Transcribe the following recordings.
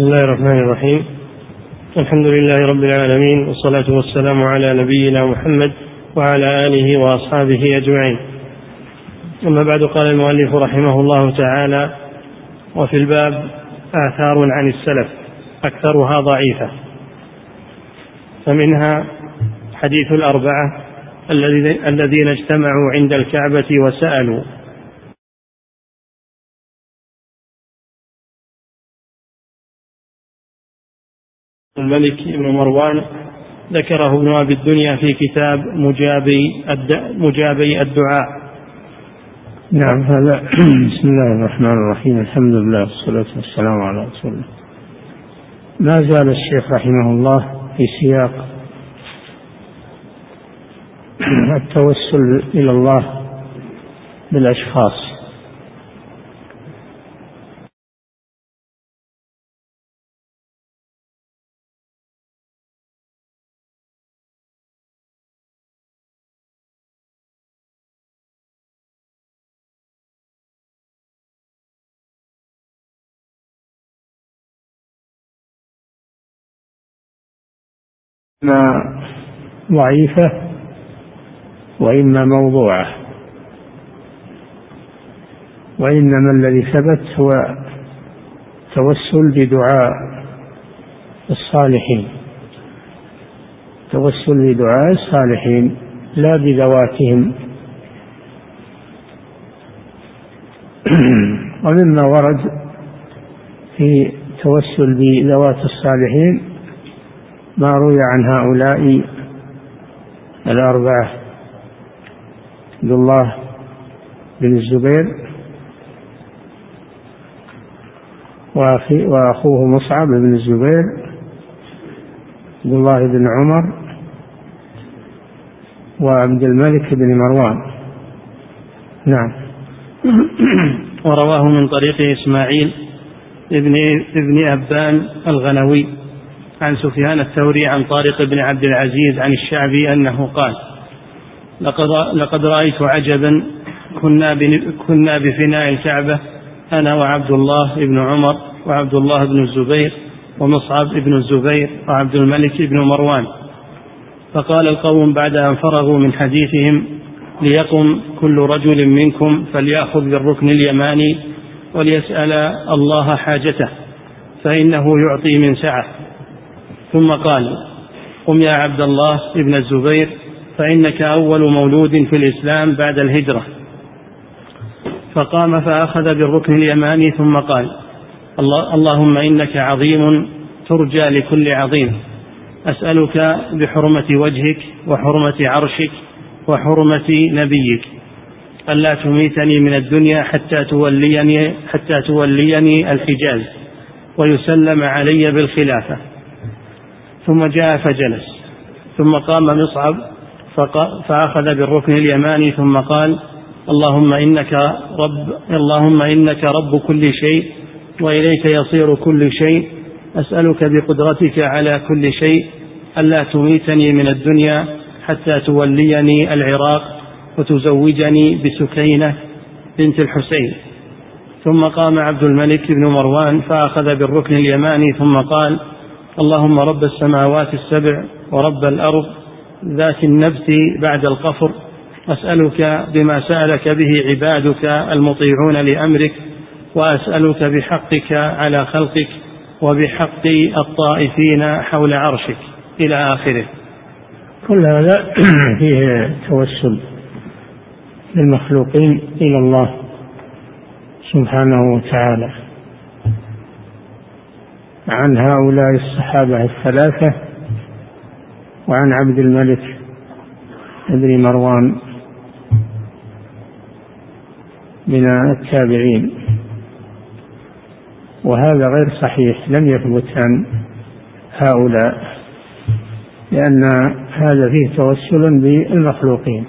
بسم الله الرحمن الرحيم. الحمد لله رب العالمين والصلاة والسلام على نبينا محمد وعلى آله وأصحابه أجمعين. أما بعد قال المؤلف رحمه الله تعالى وفي الباب آثار عن السلف أكثرها ضعيفة. فمنها حديث الأربعة الذين اجتمعوا عند الكعبة وسألوا. الملك بن مروان ذكره ابن أبي الدنيا في كتاب مجابي مجابي الدعاء. نعم هذا بسم الله الرحمن الرحيم. الحمد لله والصلاة والسلام على رسول الله. ما زال الشيخ رحمه الله في سياق التوسل إلى الله بالأشخاص. إما ضعيفة وإما موضوعة. وإنما الذي ثبت هو توسل بدعاء الصالحين. توسل بدعاء الصالحين لا بذواتهم. ومما ورد في توسل بذوات الصالحين ما روي عن هؤلاء الأربعة؟ عبد الله بن الزبير وأخوه مصعب بن الزبير عبد الله بن عمر وعبد الملك بن مروان. نعم. ورواه من طريق إسماعيل ابن ابن أبان الغنوي. عن سفيان الثوري عن طارق بن عبد العزيز عن الشعبي أنه قال لقد, لقد رأيت عجبا كنا, كنا بفناء الكعبة أنا وعبد الله بن عمر وعبد الله بن الزبير ومصعب بن الزبير وعبد الملك بن مروان. فقال القوم بعد أن فرغوا من حديثهم ليقم كل رجل منكم فليأخذ بالركن اليماني وليسأل الله حاجته فإنه يعطي من سعة. ثم قال قم يا عبد الله ابن الزبير فإنك أول مولود في الإسلام بعد الهجرة. فقام فأخذ بالركن اليماني ثم قال اللهم إنك عظيم ترجى لكل عظيم. أسألك بحرمة وجهك وحرمة عرشك وحرمة نبيك. ألا تميتني من الدنيا حتى توليني حتى توليني الحجاز. ويسلم علي بالخلافة. ثم جاء فجلس ثم قام مصعب فأخذ بالركن اليماني ثم قال اللهم إنك رب اللهم إنك رب كل شيء وإليك يصير كل شيء أسألك بقدرتك على كل شيء ألا تميتني من الدنيا حتى توليني العراق وتزوجني بسكينة بنت الحسين. ثم قام عبد الملك بن مروان فأخذ بالركن اليماني ثم قال اللهم رب السماوات السبع ورب الأرض ذات النبت بعد القفر أسألك بما سألك به عبادك المطيعون لأمرك وأسألك بحقك على خلقك وبحق الطائفين حول عرشك إلى آخره. كل هذا فيه توسل للمخلوقين إلى الله سبحانه وتعالى. عن هؤلاء الصحابة الثلاثة وعن عبد الملك بن مروان من التابعين. وهذا غير صحيح لم يثبت عن هؤلاء لأن هذا فيه توسل بالمخلوقين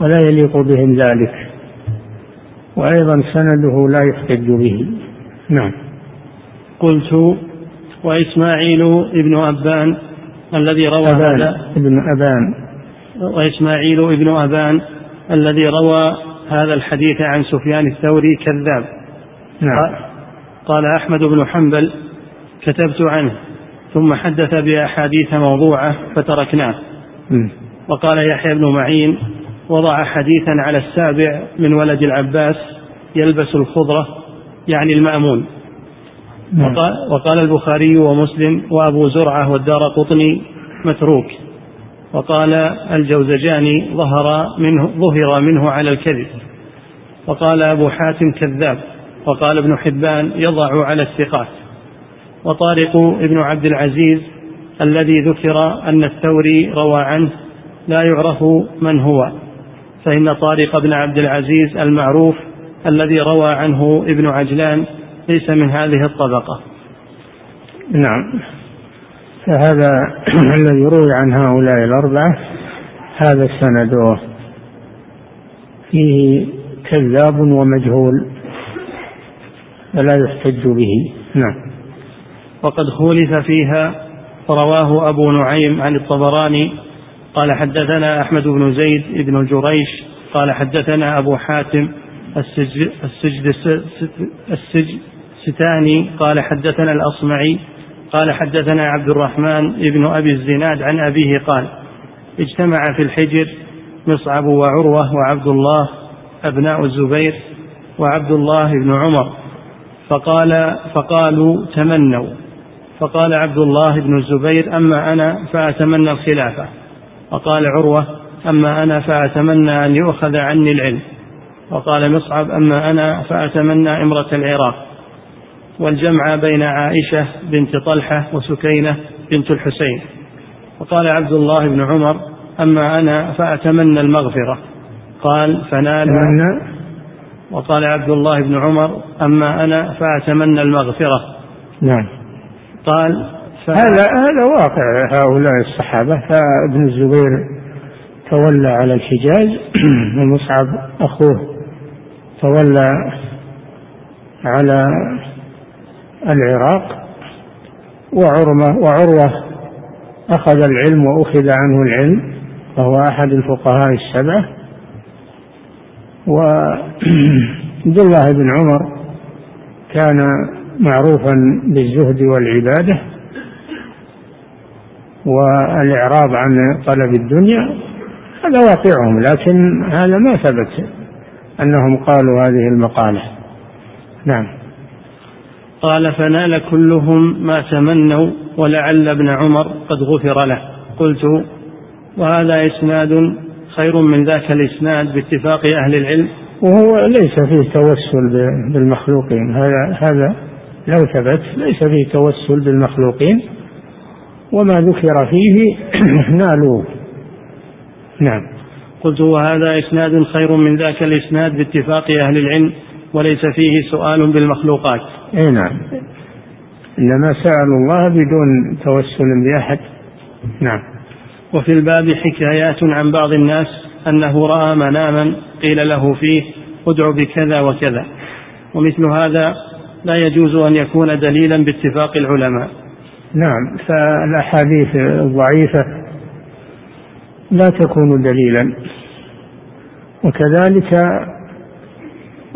ولا يليق بهم ذلك وأيضا سنده لا يحتج به. نعم. قلت وإسماعيل ابن أبان الذي روى أبان هذا. ابن أبان. وإسماعيل ابن أبان الذي روى هذا الحديث عن سفيان الثوري كذاب. نعم. قال أحمد بن حنبل كتبت عنه ثم حدث بأحاديث موضوعة فتركناه. وقال يحيى بن معين وضع حديثا على السابع من ولد العباس يلبس الخضرة يعني المأمون. وقال, وقال البخاري ومسلم وأبو زرعة والدار قطني متروك. وقال الجوزجاني ظهر منه ظهر منه على الكذب. وقال أبو حاتم كذاب. وقال ابن حبان يضع على الثقات. وطارق ابن عبد العزيز الذي ذكر أن الثوري روى عنه لا يعرف من هو. فإن طارق بن عبد العزيز المعروف الذي روى عنه ابن عجلان ليس من هذه الطبقة. نعم. فهذا الذي روي عن هؤلاء الأربعة هذا سنده فيه كذاب ومجهول فلا يحتج به. نعم. وقد خولف فيها رواه أبو نعيم عن الطبراني قال حدثنا أحمد بن زيد بن الجريش قال حدثنا أبو حاتم السجد, السجد, السجد ستاني قال حدثنا الأصمعي قال حدثنا عبد الرحمن بن أبي الزناد عن أبيه قال اجتمع في الحجر مصعب وعروة وعبد الله أبناء الزبير وعبد الله بن عمر فقال فقالوا تمنوا فقال عبد الله بن الزبير أما أنا فأتمنى الخلافة وقال عروة أما أنا فأتمنى أن يؤخذ عني العلم وقال مصعب أما أنا فأتمنى إمرة العراق. والجمع بين عائشة بنت طلحة وسكينة بنت الحسين. وقال عبد الله بن عمر أما أنا فأتمنى المغفرة. قال فنال. وقال عبد الله بن عمر أما أنا فأتمنى المغفرة. نعم. قال هذا هذا واقع. هؤلاء الصحابة فابن الزبير تولى على الحجاز. ومصعب أخوه تولى على العراق وعرمة وعروة أخذ العلم وأخذ عنه العلم وهو أحد الفقهاء السبعة. وعبد الله بن عمر كان معروفا بالزهد والعبادة والإعراض عن طلب الدنيا هذا واقعهم لكن هذا ما ثبت أنهم قالوا هذه المقالة. نعم. قال فنال كلهم ما تمنوا ولعل ابن عمر قد غفر له. قلت وهذا إسناد خير من ذاك الإسناد باتفاق أهل العلم. وهو ليس فيه توسل بالمخلوقين. هذا هذا لو ثبت ليس فيه توسل بالمخلوقين. وما ذكر فيه نالوا نعم. قلت وهذا إسناد خير من ذاك الإسناد باتفاق أهل العلم. وليس فيه سؤال بالمخلوقات. إي نعم. إنما سالوا الله بدون توسل بأحد. نعم. وفي الباب حكايات عن بعض الناس أنه رأى مناما قيل له فيه ادع بكذا وكذا. ومثل هذا لا يجوز أن يكون دليلا باتفاق العلماء. نعم. فالأحاديث الضعيفة لا تكون دليلا. وكذلك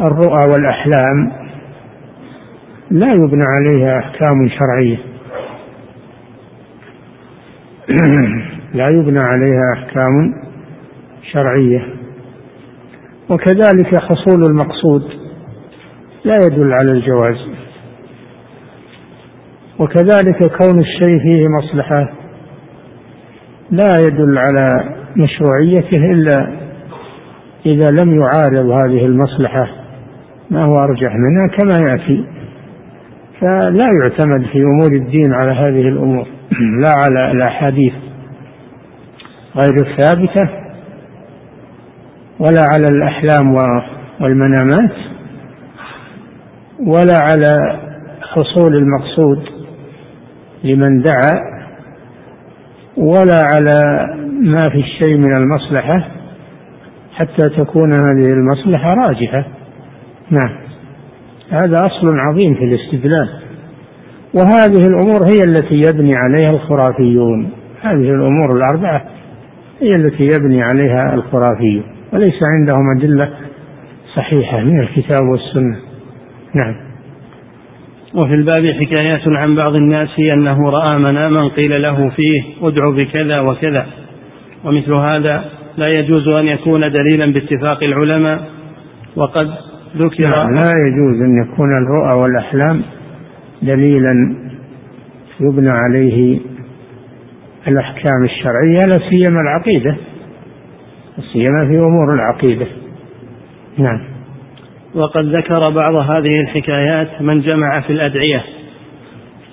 الرؤى والأحلام لا يبنى عليها أحكام شرعية. لا يبنى عليها أحكام شرعية. وكذلك حصول المقصود لا يدل على الجواز. وكذلك كون الشيء فيه مصلحة لا يدل على مشروعيته إلا إذا لم يعارض هذه المصلحة. ما هو أرجح منها كما يأتي. فلا يعتمد في أمور الدين على هذه الأمور. لا على الأحاديث غير الثابتة ولا على الأحلام والمنامات ولا على حصول المقصود لمن دعا ولا على ما في الشيء من المصلحة حتى تكون هذه المصلحة راجحة. نعم. هذا أصل عظيم في الاستدلال. وهذه الأمور هي التي يبني عليها الخرافيون. هذه الأمور الأربعة هي التي يبني عليها الخرافيون. وليس عندهم أدلة صحيحة من الكتاب والسنة. نعم. وفي الباب حكايات عن بعض الناس أنه رأى مناما قيل له فيه ادع بكذا وكذا. ومثل هذا لا يجوز أن يكون دليلا باتفاق العلماء. وقد ذكر. لا يجوز أن يكون الرؤى والأحلام دليلا يبنى عليه الأحكام الشرعية لا سيما العقيدة سيما في أمور العقيدة. نعم. وقد ذكر بعض هذه الحكايات من جمع في الأدعية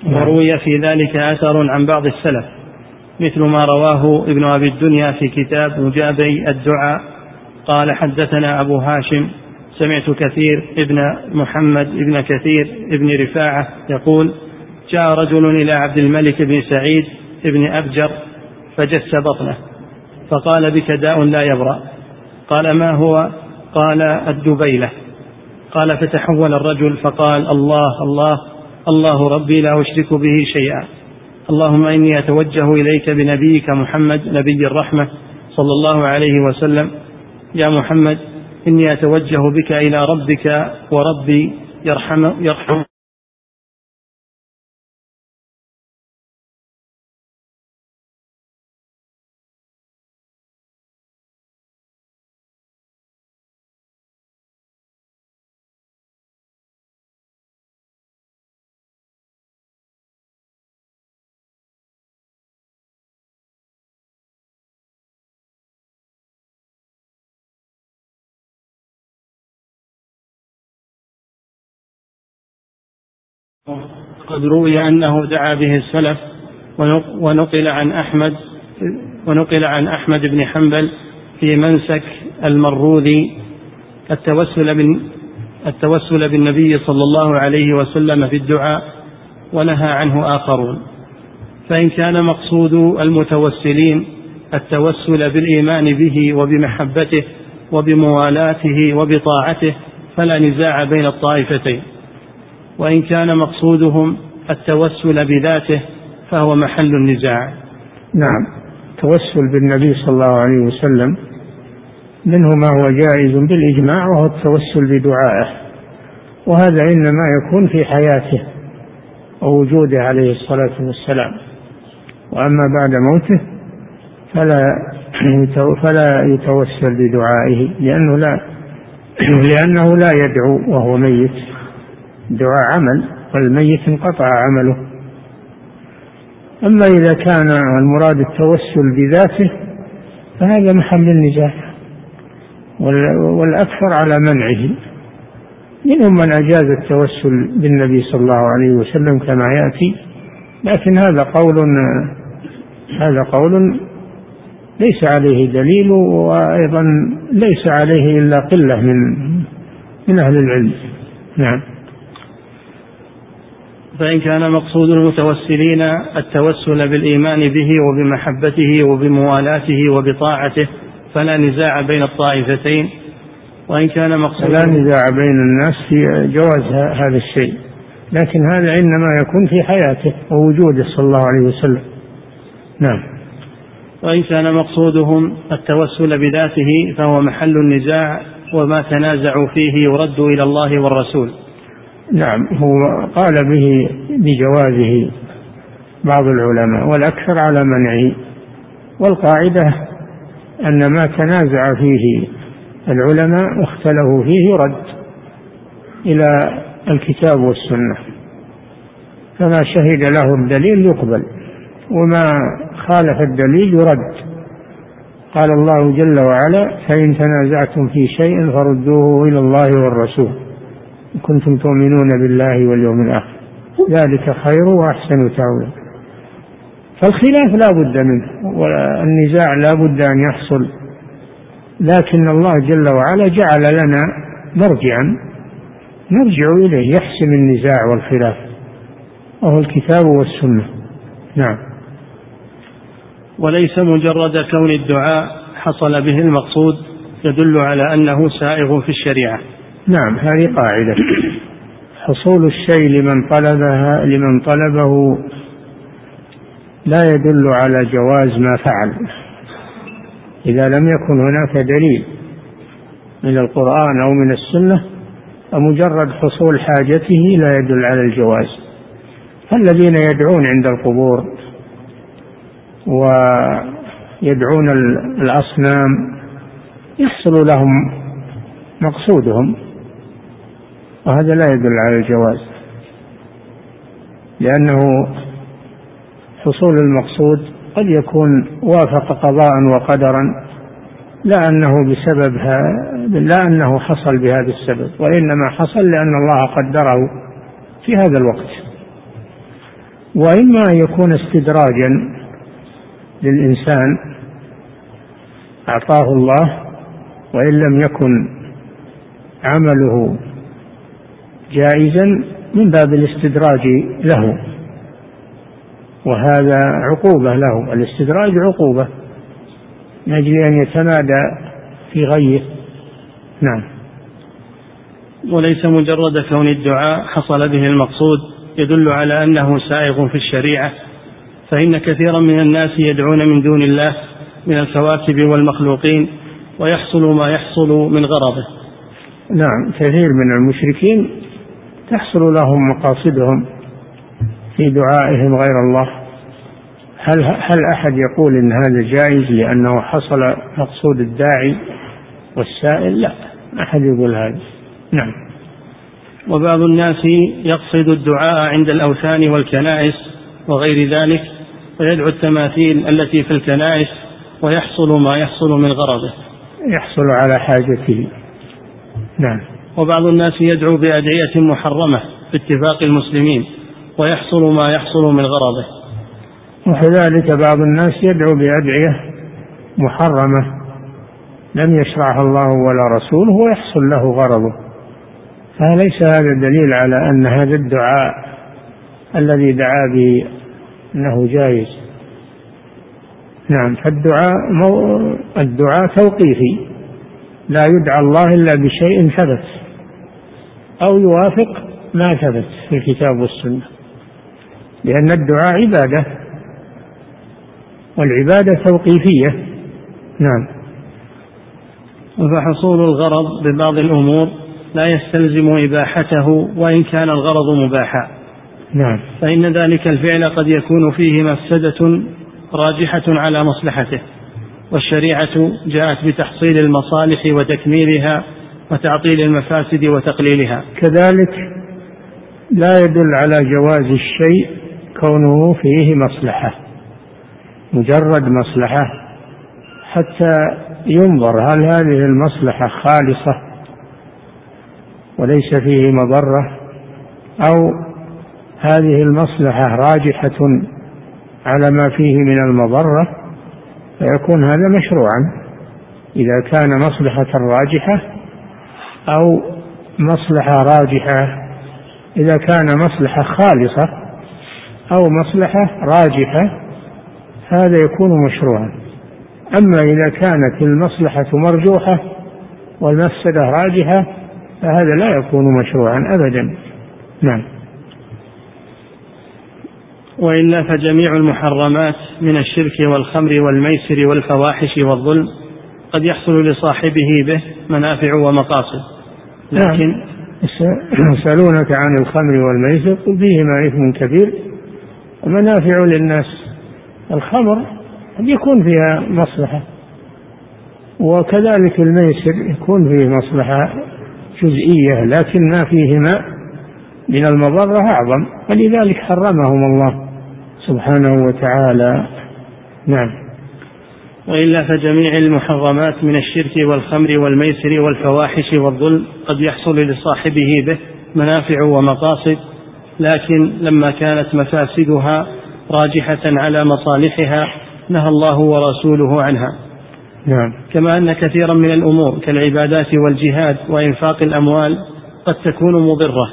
نعم. وروي في ذلك أثر عن بعض السلف مثل ما رواه ابن أبي الدنيا في كتاب مجابي الدعاء قال حدثنا أبو هاشم سمعت كثير ابن محمد ابن كثير ابن رفاعة يقول جاء رجل إلى عبد الملك بن سعيد ابن أبجر فجس بطنه فقال بك داء لا يبرأ. قال ما هو؟ قال الدبيلة. قال فتحول الرجل فقال الله الله الله ربي لا أشرك به شيئا. اللهم إني أتوجه إليك بنبيك محمد نبي الرحمة صلى الله عليه وسلم. يا محمد إني أتوجه بك إلى ربك وربي يرحم يرحم قد روي أنه دعا به السلف ونقل عن أحمد ونقل عن أحمد بن حنبل في منسك المروذي التوسل بن التوسل بالنبي صلى الله عليه وسلم في الدعاء ونهى عنه آخرون. فإن كان مقصود المتوسلين التوسل بالإيمان به وبمحبته وبموالاته وبطاعته فلا نزاع بين الطائفتين. وإن كان مقصودهم التوسل بذاته فهو محل النزاع. نعم. التوسل بالنبي صلى الله عليه وسلم منه ما هو جائز بالإجماع وهو التوسل بدعائه. وهذا إنما يكون في حياته ووجوده عليه الصلاة والسلام. وأما بعد موته فلا فلا يتوسل بدعائه لأنه لا لأنه لا يدعو وهو ميت. دعاء عمل والميت انقطع عمله. أما إذا كان المراد التوسل بذاته فهذا محل النزاع والأكثر على منعه. منهم من أجاز التوسل بالنبي صلى الله عليه وسلم كما يأتي. لكن هذا قول هذا قول ليس عليه دليل وأيضا ليس عليه إلا قلة من من أهل العلم. نعم. فإن كان مقصود المتوسلين التوسل بالإيمان به وبمحبته وبموالاته وبطاعته فلا نزاع بين الطائفتين. وإن كان مقصود لا نزاع بين الناس في جواز هذا الشيء. لكن هذا إنما يكون في حياته ووجوده صلى الله عليه وسلم. نعم. وإن كان مقصودهم التوسل بذاته فهو محل النزاع وما تنازعوا فيه يرد إلى الله والرسول. نعم هو قال به بجوازه بعض العلماء والأكثر على منعه. والقاعدة أن ما تنازع فيه العلماء واختلفوا فيه يرد إلى الكتاب والسنة. فما شهد له الدليل يقبل وما خالف الدليل يرد. قال الله جل وعلا فإن تنازعتم في شيء فردوه إلى الله والرسول. كنتم تؤمنون بالله واليوم الآخر. ذلك خير وأحسن تأويلا فالخلاف لا بد منه والنزاع لا بد أن يحصل. لكن الله جل وعلا جعل لنا مرجعا نرجع إليه يحسم النزاع والخلاف. وهو الكتاب والسنة. نعم. وليس مجرد كون الدعاء حصل به المقصود يدل على أنه سائغ في الشريعة. نعم هذه قاعدة. حصول الشيء لمن طلبها لمن طلبه لا يدل على جواز ما فعل. إذا لم يكن هناك دليل من القرآن أو من السنة فمجرد حصول حاجته لا يدل على الجواز. الذين يدعون عند القبور ويدعون الأصنام يحصل لهم مقصودهم. وهذا لا يدل على الجواز. لأنه حصول المقصود قد يكون وافق قضاء وقدرا لا أنه بسببها لا أنه حصل بهذا السبب وإنما حصل لأن الله قدره في هذا الوقت. وإما أن يكون استدراجا للإنسان أعطاه الله وإن لم يكن عمله جائزا من باب الاستدراج له. وهذا عقوبة له. الاستدراج عقوبة. من أجل أن يتمادى في غيه. نعم. وليس مجرد كون الدعاء حصل به المقصود. يدل على أنه سائغ في الشريعة. فإن كثيرا من الناس يدعون من دون الله من الكواكب والمخلوقين. ويحصل ما يحصل من غرضه. نعم. كثير من المشركين تحصل لهم مقاصدهم في دعائهم غير الله. هل هل أحد يقول إن هذا جائز لأنه حصل مقصود الداعي والسائل؟ لا ما أحد يقول هذا. نعم. وبعض الناس يقصد الدعاء عند الأوثان والكنائس وغير ذلك ويدعو التماثيل التي في الكنائس ويحصل ما يحصل من غرضه. يحصل على حاجته. نعم. وبعض الناس يدعو بأدعية محرمة باتفاق المسلمين ويحصل ما يحصل من غرضه. وكذلك بعض الناس يدعو بأدعية محرمة. لم يشرعها الله ولا رسوله ويحصل له غرضه. فليس هذا دليل على أن هذا الدعاء الذي دعا به أنه جائز. نعم فالدعاء مو الدعاء توقيفي. لا يدعى الله إلا بشيء ثبت. أو يوافق ما ثبت في الكتاب والسنة. لأن الدعاء عبادة والعبادة توقيفية. نعم. فحصول الغرض ببعض الأمور لا يستلزم إباحته وإن كان الغرض مباحا. نعم. فإن ذلك الفعل قد يكون فيه مفسدة راجحة على مصلحته والشريعة جاءت بتحصيل المصالح وتكميلها وتعطيل المفاسد وتقليلها. كذلك لا يدل على جواز الشيء كونه فيه مصلحة مجرد مصلحة حتى ينظر هل هذه المصلحة خالصة وليس فيه مضرة أو هذه المصلحة راجحة على ما فيه من المضرة فيكون هذا مشروعا. إذا كان مصلحة راجحة أو مصلحة راجحة. إذا كان مصلحة خالصة أو مصلحة راجحة هذا يكون مشروعا. أما إذا كانت المصلحة مرجوحة والمفسدة راجحة فهذا لا يكون مشروعا أبدا. نعم. والا فجميع المحرمات من الشرك والخمر والميسر والفواحش والظلم قد يحصل لصاحبه به منافع ومقاصد. لكن نعم. يسألونك عن الخمر والميسر قل فيهما إثم كبير. ومنافع للناس. الخمر قد يكون فيها مصلحة وكذلك الميسر يكون فيه مصلحة جزئية لكن ما فيهما من المضرة أعظم. ولذلك حرمهم الله سبحانه وتعالى. نعم. وإلا فجميع المحرمات من الشرك والخمر والميسر والفواحش والظلم قد يحصل لصاحبه به منافع ومقاصد لكن لما كانت مفاسدها راجحة على مصالحها نهى الله ورسوله عنها نعم. كما أن كثيرا من الأمور كالعبادات والجهاد وإنفاق الأموال قد تكون مضرة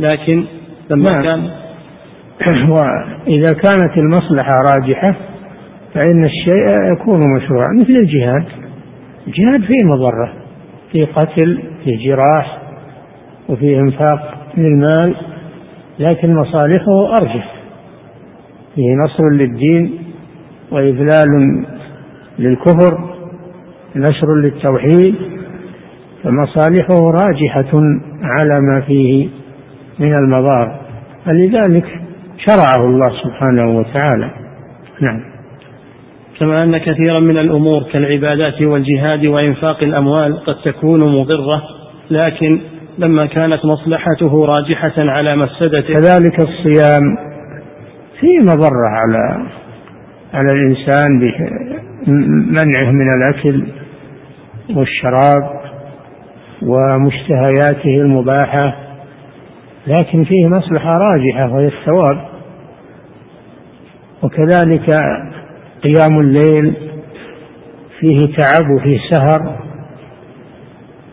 لكن لما نعم. كان وإذا كانت المصلحة راجحة فإن الشيء يكون مشروعا مثل الجهاد. الجهاد فيه مضرة فيه قتل فيه جراح وفيه إنفاق من المال لكن مصالحه أرجح. فيه نصر للدين وإذلال للكفر نشر للتوحيد فمصالحه راجحة على ما فيه من المضار. فلذلك شرعه الله سبحانه وتعالى. نعم. كما أن كثيرا من الأمور كالعبادات والجهاد وإنفاق الأموال قد تكون مضرة لكن لما كانت مصلحته راجحة على مفسدته كذلك الصيام فيه مضرة على على الإنسان بمنعه من الأكل والشراب ومشتهياته المباحة لكن فيه مصلحة راجحة وهي الثواب. وكذلك قيام الليل فيه تعب وفيه سهر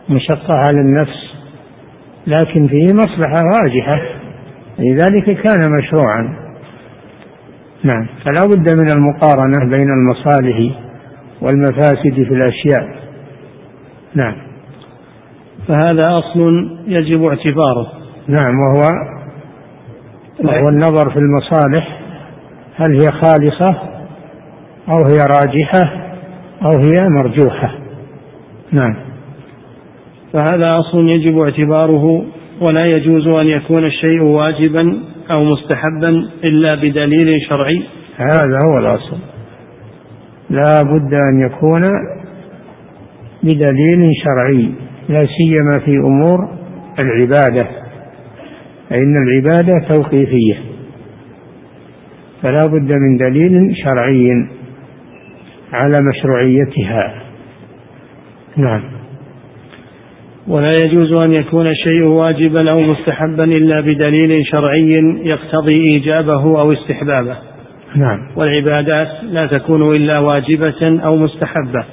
مشقة على النفس لكن فيه مصلحة راجحة لذلك كان مشروعا. نعم. فلا بد من المقارنة بين المصالح والمفاسد في الأشياء. نعم. فهذا أصل يجب اعتباره. نعم. وهو وهو النظر في المصالح. هل هي خالصة؟ أو هي راجحة أو هي مرجوحة. نعم. فهذا أصل يجب اعتباره ولا يجوز أن يكون الشيء واجبا أو مستحبا إلا بدليل شرعي. هذا هو الأصل. لا بد أن يكون بدليل شرعي لا سيما في أمور العبادة فإن العبادة توقيفية. فلا بد من دليل شرعي. على مشروعيتها. نعم. ولا يجوز أن يكون الشيء واجبا أو مستحبا إلا بدليل شرعي يقتضي إيجابه أو استحبابه. نعم. والعبادات لا تكون إلا واجبة أو مستحبة.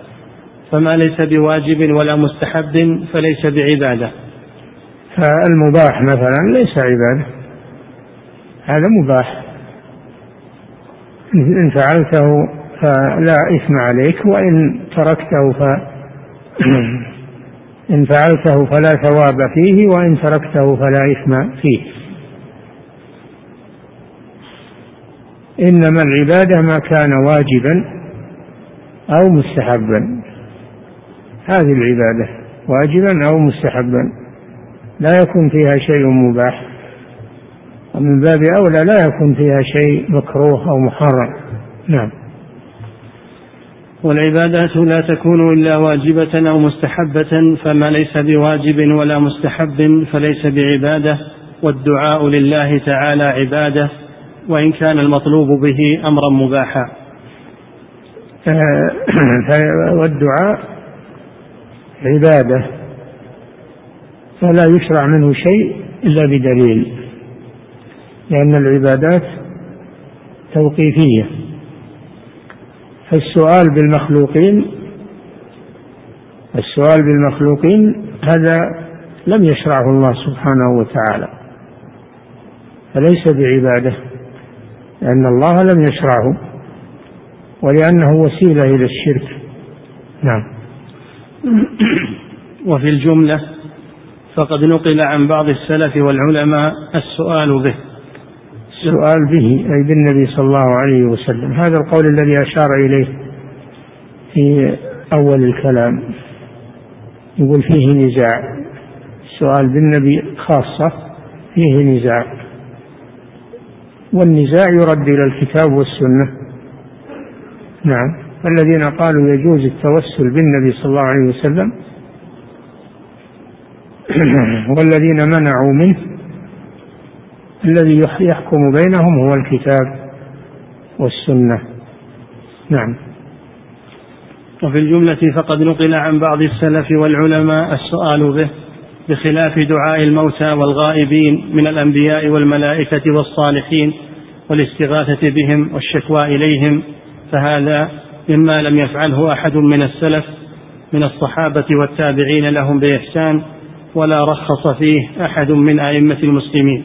فما ليس بواجب ولا مستحب فليس بعبادة. فالمباح مثلا ليس عبادة. هذا مباح. إن فعلته فلا إثم عليك وإن تركته ف إن فعلته فلا ثواب فيه وإن تركته فلا إثم فيه. إنما العبادة ما كان واجبا أو مستحبا. هذه العبادة واجبا أو مستحبا. لا يكون فيها شيء مباح. ومن باب أولى لا يكون فيها شيء مكروه أو محرم. نعم. والعبادات لا تكون إلا واجبة أو مستحبة فما ليس بواجب ولا مستحب فليس بعبادة والدعاء لله تعالى عبادة وإن كان المطلوب به أمرا مباحا. والدعاء عبادة فلا يشرع منه شيء إلا بدليل لأن العبادات توقيفية. فالسؤال بالمخلوقين السؤال بالمخلوقين هذا لم يشرعه الله سبحانه وتعالى فليس بعبادة لأن الله لم يشرعه ولأنه وسيلة إلى الشرك. نعم. وفي الجملة فقد نقل عن بعض السلف والعلماء السؤال به. السؤال به أي بالنبي صلى الله عليه وسلم. هذا القول الذي أشار إليه في أول الكلام. يقول فيه نزاع. السؤال بالنبي خاصة فيه نزاع. والنزاع يرد إلى الكتاب والسنة. نعم. الذين قالوا يجوز التوسل بالنبي صلى الله عليه وسلم والذين منعوا منه الذي يحكم بينهم هو الكتاب والسنة. نعم. وفي الجملة فقد نقل عن بعض السلف والعلماء السؤال به بخلاف دعاء الموتى والغائبين من الأنبياء والملائكة والصالحين والاستغاثة بهم والشكوى إليهم فهذا مما لم يفعله أحد من السلف من الصحابة والتابعين لهم بإحسان ولا رخص فيه أحد من أئمة المسلمين.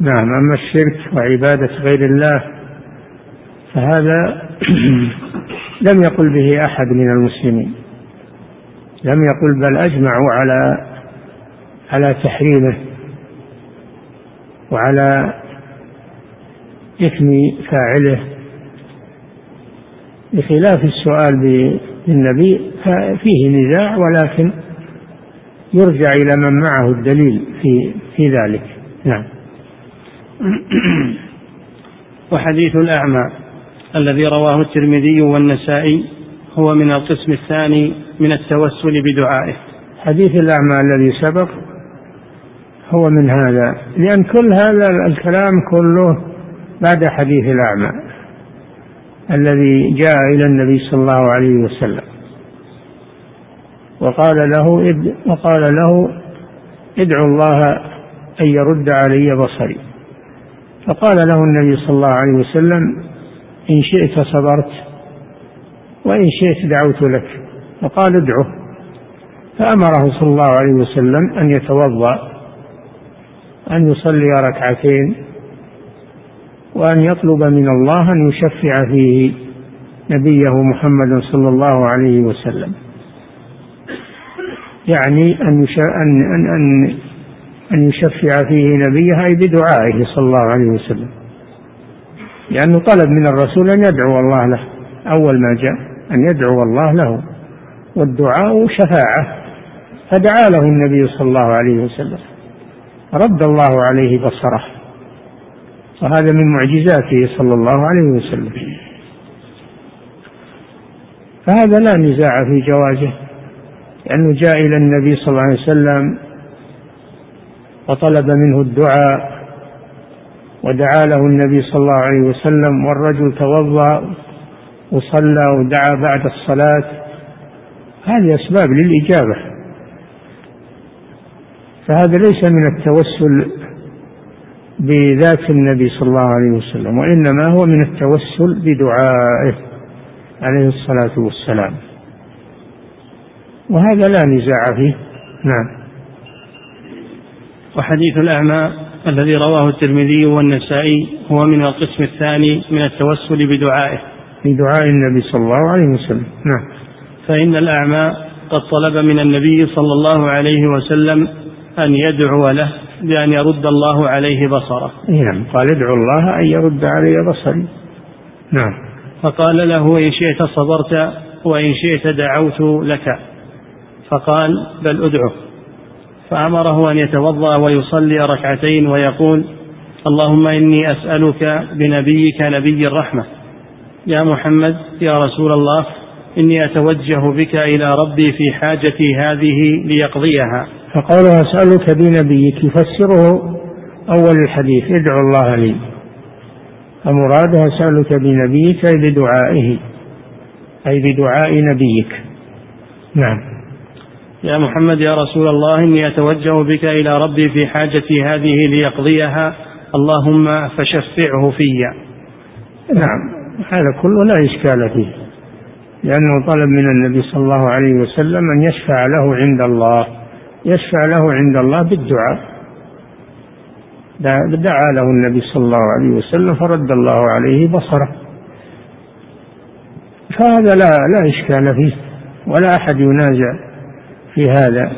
نعم أما الشرك وعبادة غير الله فهذا لم يقل به أحد من المسلمين. لم يقل بل أجمعوا على على تحريمه وعلى إثم فاعله. بخلاف السؤال بالنبي فيه نزاع ولكن يرجع إلى من معه الدليل في في ذلك. نعم. وحديث الأعمى الذي رواه الترمذي والنسائي هو من القسم الثاني من التوسل بدعائه. حديث الأعمى الذي سبق هو من هذا لأن كل هذا الكلام كله بعد حديث الأعمى الذي جاء إلى النبي صلى الله عليه وسلم. وقال له وقال له ادعو الله أن يرد علي بصري. فقال له النبي صلى الله عليه وسلم إن شئت صبرت وإن شئت دعوت لك. فقال ادعه. فأمره صلى الله عليه وسلم أن يتوضأ أن يصلي ركعتين وأن يطلب من الله أن يشفع فيه نبيه محمد صلى الله عليه وسلم. يعني أن أن أن أن يشفع فيه نبيه أي بدعائه صلى الله عليه وسلم. لأنه طلب من الرسول أن يدعو الله له. أول ما جاء أن يدعو الله له. والدعاء شفاعة. فدعا له النبي صلى الله عليه وسلم. رد الله عليه بصره. وهذا من معجزاته صلى الله عليه وسلم. فهذا لا نزاع في جوازه. لأنه جاء إلى النبي صلى الله عليه وسلم وطلب منه الدعاء ودعا له النبي صلى الله عليه وسلم والرجل توضأ وصلى ودعا بعد الصلاة. هذه أسباب للإجابة. فهذا ليس من التوسل بذات النبي صلى الله عليه وسلم وإنما هو من التوسل بدعائه عليه الصلاة والسلام. وهذا لا نزاع فيه. نعم. وحديث الأعمى الذي رواه الترمذي والنسائي هو من القسم الثاني من التوسل بدعائه. بدعاء النبي صلى الله عليه وسلم. نعم. فإن الأعمى قد طلب من النبي صلى الله عليه وسلم أن يدعو له بأن يرد الله عليه بصره. نعم. قال ادعو الله أن يرد علي بصري. نعم. فقال له إن شئت صبرت وإن شئت دعوت لك. فقال بل ادعه. فأمره أن يتوضأ ويصلي ركعتين ويقول اللهم إني أسألك بنبيك نبي الرحمة. يا محمد يا رسول الله إني أتوجه بك إلى ربي في حاجتي هذه ليقضيها. فقوله أسألك بنبيك يفسره أول الحديث ادعو الله لي. فمراده أسألك بنبيك أي بدعائه أي بدعاء نبيك. نعم. يا محمد يا رسول الله إني أتوجه بك إلى ربي في حاجتي هذه ليقضيها. اللهم فشفعه في نعم. هذا كله لا إشكال فيه. لأنه طلب من النبي صلى الله عليه وسلم أن يشفع له عند الله. يشفع له عند الله بالدعاء. دعا له النبي صلى الله عليه وسلم فرد الله عليه بصره. فهذا لا لا إشكال فيه. ولا أحد ينازع. في هذا.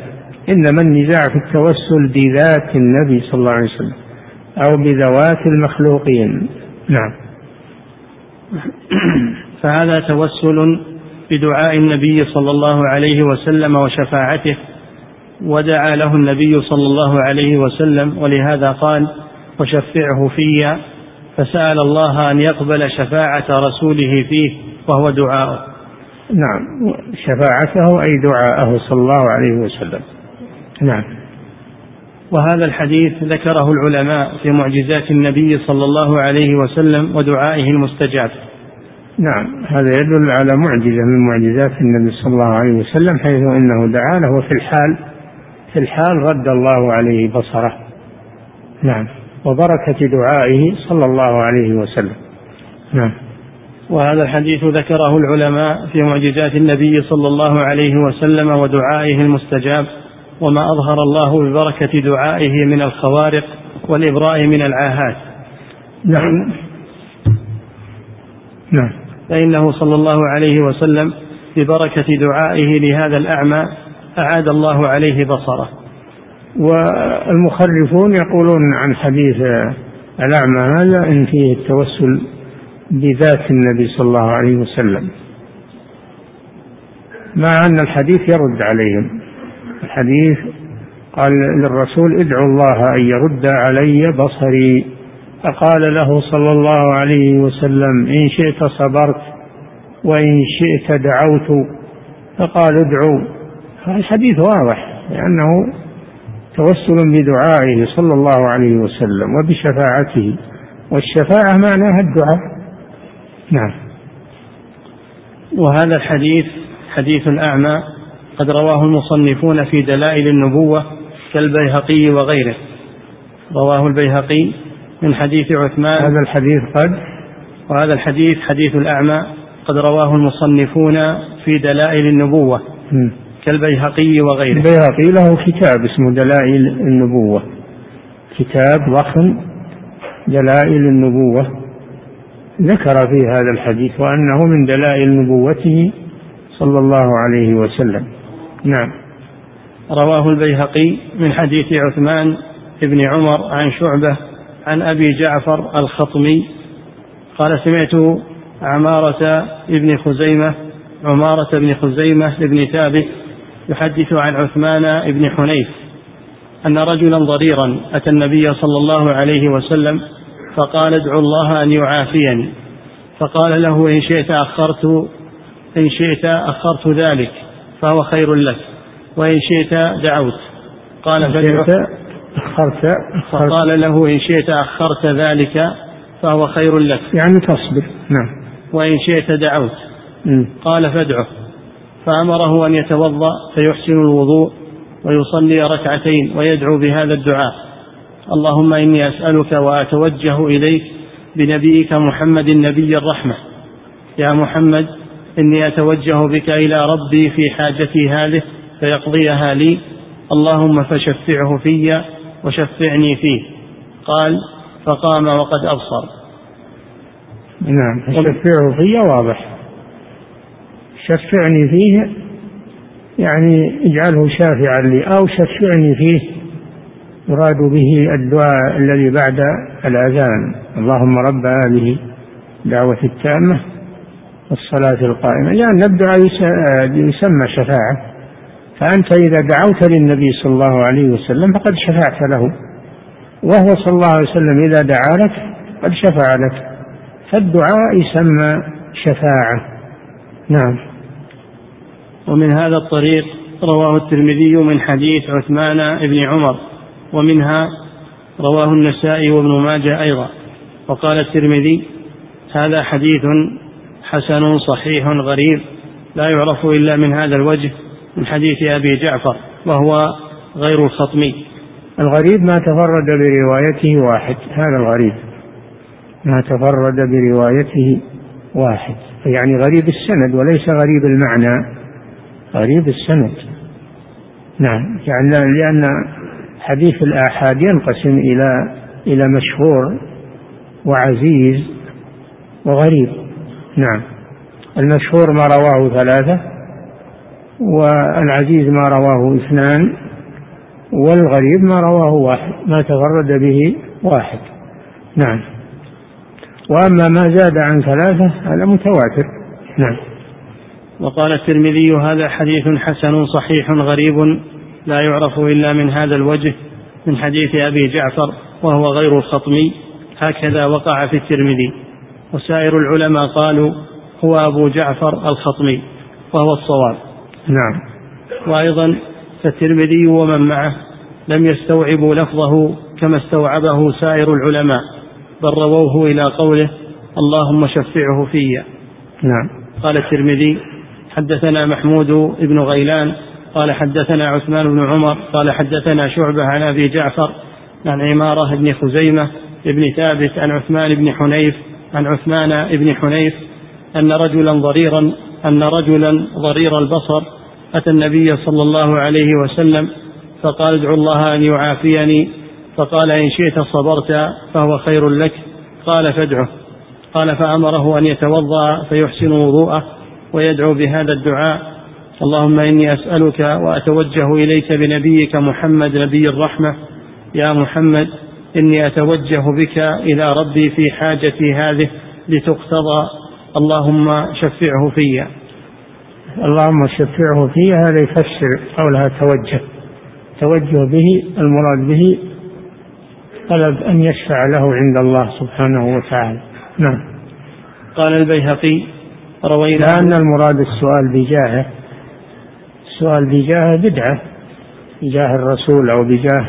إنما النزاع في التوسل بذات النبي صلى الله عليه وسلم أو بذوات المخلوقين. نعم. فهذا توسل بدعاء النبي صلى الله عليه وسلم وشفاعته. ودعا له النبي صلى الله عليه وسلم ولهذا قال وشفعه في فسأل الله أن يقبل شفاعة رسوله فيه وهو دعاؤه. نعم. شفاعته أي دعاءه صلى الله عليه وسلم. نعم. وهذا الحديث ذكره العلماء في معجزات النبي صلى الله عليه وسلم ودعائه المستجاب. نعم. هذا يدل على معجزة من معجزات النبي صلى الله عليه وسلم حيث أنه دعا له وفي الحال في الحال رد الله عليه بصره. نعم. وبركة دعائه صلى الله عليه وسلم. نعم. وهذا الحديث ذكره العلماء في معجزات النبي صلى الله عليه وسلم ودعائه المستجاب وما أظهر الله ببركة دعائه من الخوارق والإبراء من العاهات. نعم. نعم. فإنه صلى الله عليه وسلم ببركة دعائه لهذا الأعمى أعاد الله عليه بصره. والمخرفون يقولون عن حديث الأعمى هذا إن فيه التوسل بذات النبي صلى الله عليه وسلم مع أن الحديث يرد عليهم. الحديث قال للرسول ادعو الله أن يرد علي بصري. فقال له صلى الله عليه وسلم إن شئت صبرت وإن شئت دعوت. فقال ادعوا الحديث واضح لأنه توسل بدعائه صلى الله عليه وسلم وبشفاعته. والشفاعة معناها الدعاء. نعم. وهذا الحديث حديث الأعمى قد رواه المصنفون في دلائل النبوة كالبيهقي وغيره. رواه البيهقي من حديث عثمان. هذا الحديث قد؟ وهذا الحديث حديث الأعمى قد رواه المصنفون في دلائل النبوة م. كالبيهقي وغيره. البيهقي له كتاب اسمه دلائل النبوة. كتاب ضخم دلائل النبوة. ذكر في هذا الحديث وأنه من دلائل نبوته صلى الله عليه وسلم. نعم. رواه البيهقي من حديث عثمان بن عمر عن شعبة عن أبي جعفر الخطمي قال سمعت عمارة ابن خزيمة عمارة بن خزيمة بن ثابت يحدث عن عثمان بن حنيف أن رجلا ضريرا أتى النبي صلى الله عليه وسلم فقال ادعو الله أن يعافيني. فقال له إن شئت أخرت إن شئت أخرت ذلك فهو خير لك. وإن شئت دعوت. قال فادعه أخرت فقال له إن شئت أخرت ذلك فهو خير لك. يعني تصبر. نعم. وإن شئت دعوت. قال فادعه. فأمره أن يتوضأ فيحسن الوضوء ويصلي ركعتين ويدعو بهذا الدعاء. اللهم إني أسألك وأتوجه إليك بنبيك محمد نبي الرحمة. يا محمد إني أتوجه بك إلى ربي في حاجتي هذه فيقضيها لي. اللهم فشفعه في وشفعني فيه. قال فقام وقد أبصر. نعم شفعه في واضح. شفعني فيه يعني اجعله شافعا لي أو شفعني فيه. يراد به الدعاء الذي بعد الأذان. اللهم رب هذه دعوة التامة والصلاة القائمة. لأن الدعاء يسمى شفاعة. فأنت إذا دعوت للنبي صلى الله عليه وسلم فقد شفعت له. وهو صلى الله عليه وسلم إذا دعا لك قد شفع لك. فالدعاء يسمى شفاعة. نعم. ومن هذا الطريق رواه الترمذي من حديث عثمان بن عمر. ومنها رواه النسائي وابن ماجه أيضا. وقال الترمذي هذا حديث حسن صحيح غريب لا يعرف إلا من هذا الوجه من حديث أبي جعفر وهو غير الخطمي. الغريب ما تفرد بروايته واحد هذا الغريب. ما تفرد بروايته واحد. يعني غريب السند وليس غريب المعنى. غريب السند. نعم يعني لأن حديث الآحاد ينقسم إلى إلى مشهور وعزيز وغريب. نعم. المشهور ما رواه ثلاثة والعزيز ما رواه اثنان والغريب ما رواه واحد ما تفرد به واحد. نعم. وأما ما زاد عن ثلاثة هذا متواتر. نعم. وقال الترمذي هذا حديث حسن صحيح غريب لا يعرف إلا من هذا الوجه من حديث أبي جعفر وهو غير الخطمي. هكذا وقع في الترمذي. وسائر العلماء قالوا هو أبو جعفر الخطمي وهو الصواب. نعم. وأيضا فالترمذي ومن معه لم يستوعبوا لفظه كما استوعبه سائر العلماء بل رووه إلى قوله اللهم شفعه في نعم. قال الترمذي حدثنا محمود بن غيلان قال حدثنا عثمان بن عمر قال حدثنا شعبة عن أبي جعفر عن عمارة بن خزيمة بن ثابت عن عثمان بن حنيف عن عثمان بن حنيف أن رجلا ضريرا أن رجلا ضرير البصر أتى النبي صلى الله عليه وسلم فقال ادعو الله أن يعافيني فقال إن شئت صبرت فهو خير لك قال فادعه قال فأمره أن يتوضأ فيحسن وضوءه ويدعو بهذا الدعاء اللهم إني أسألك وأتوجه إليك بنبيك محمد نبي الرحمة. يا محمد إني أتوجه بك إلى ربي في حاجتي هذه لتقتضى. اللهم شفعه في اللهم شفعه في هذا يفسر قولها توجه. توجه به المراد به طلب أن يشفع له عند الله سبحانه وتعالى. نعم. قال البيهقي روينا لأن المراد السؤال بجاهه. السؤال بجاهه بدعة بجاه الرسول أو بجاه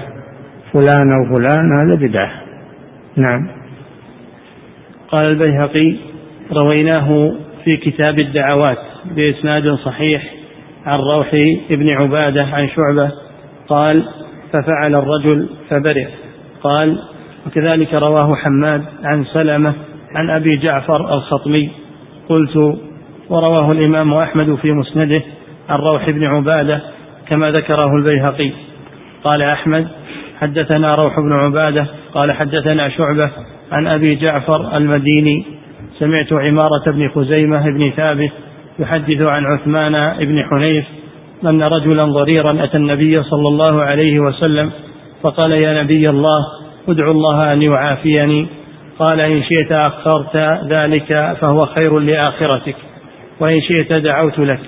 فلان أو فلان هذا بدعة. نعم. قال البيهقي رويناه في كتاب الدعوات بإسناد صحيح عن روح ابن عبادة عن شعبة قال ففعل الرجل فبرئ. قال وكذلك رواه حماد عن سلمة عن أبي جعفر الخطمي. قلت ورواه الإمام أحمد في مسنده عن روح بن عبادة كما ذكره البيهقي. قال أحمد حدثنا روح بن عبادة قال حدثنا شعبة عن أبي جعفر المديني. سمعت عمارة بن خزيمة بن ثابت يحدث عن عثمان بن حنيف أن رجلا ضريرا أتى النبي صلى الله عليه وسلم فقال يا نبي الله ادعو الله أن يعافيني. قال إن شئت أخرت ذلك فهو خير لآخرتك وإن شئت دعوت لك.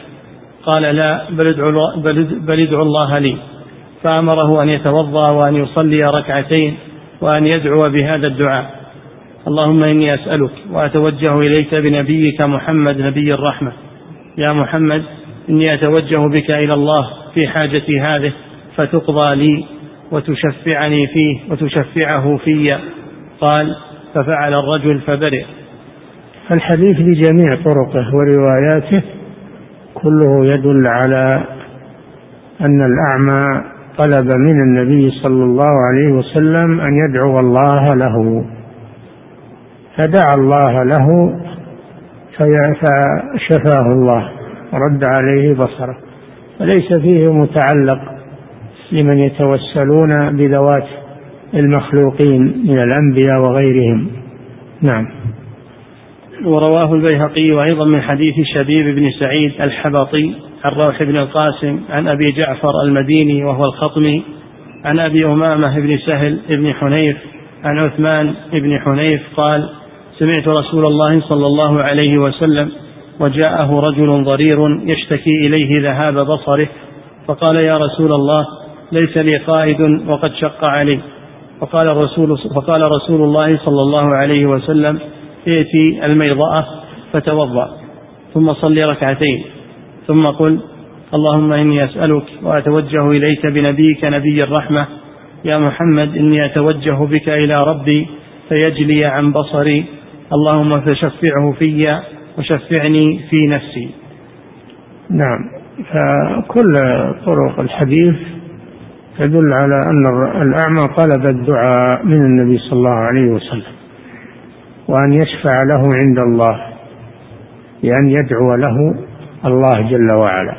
قال لا بل ادعو, بل ادعو الله لي. فأمره أن يتوضأ وأن يصلي ركعتين وأن يدعو بهذا الدعاء. اللهم إني أسألك وأتوجه إليك بنبيك محمد نبي الرحمة. يا محمد إني أتوجه بك إلى الله في حاجتي هذه فتقضى لي وتشفعني فيه وتشفعه في. قال ففعل الرجل فبرئ. الحديث بجميع طرقه ورواياته كله يدل على أن الأعمى طلب من النبي صلى الله عليه وسلم أن يدعو الله له. فدعا الله له فشفاه الله ورد عليه بصره. وليس فيه متعلق لمن يتوسلون بذوات المخلوقين من الأنبياء وغيرهم. نعم. ورواه البيهقي أيضا من حديث شبيب بن سعيد الحبطي عن روح بن القاسم عن أبي جعفر المديني وهو الخطمي عن أبي أمامة بن سهل بن حنيف عن عثمان بن حنيف قال سمعت رسول الله صلى الله عليه وسلم وجاءه رجل ضرير يشتكي إليه ذهاب بصره فقال يا رسول الله ليس لي قائد وقد شق علي. فقال الرسول فقال رسول الله صلى الله عليه وسلم ائتي الميضأة فتوضأ ثم صل ركعتين ثم قل اللهم إني أسألك وأتوجه إليك بنبيك نبي الرحمة. يا محمد إني أتوجه بك إلى ربي فيجلي عن بصري. اللهم فشفعه في وشفعني في نفسي. نعم. فكل طرق الحديث تدل على أن الأعمى طلب الدعاء من النبي صلى الله عليه وسلم. وأن يشفع له عند الله بأن يدعو له الله جل وعلا.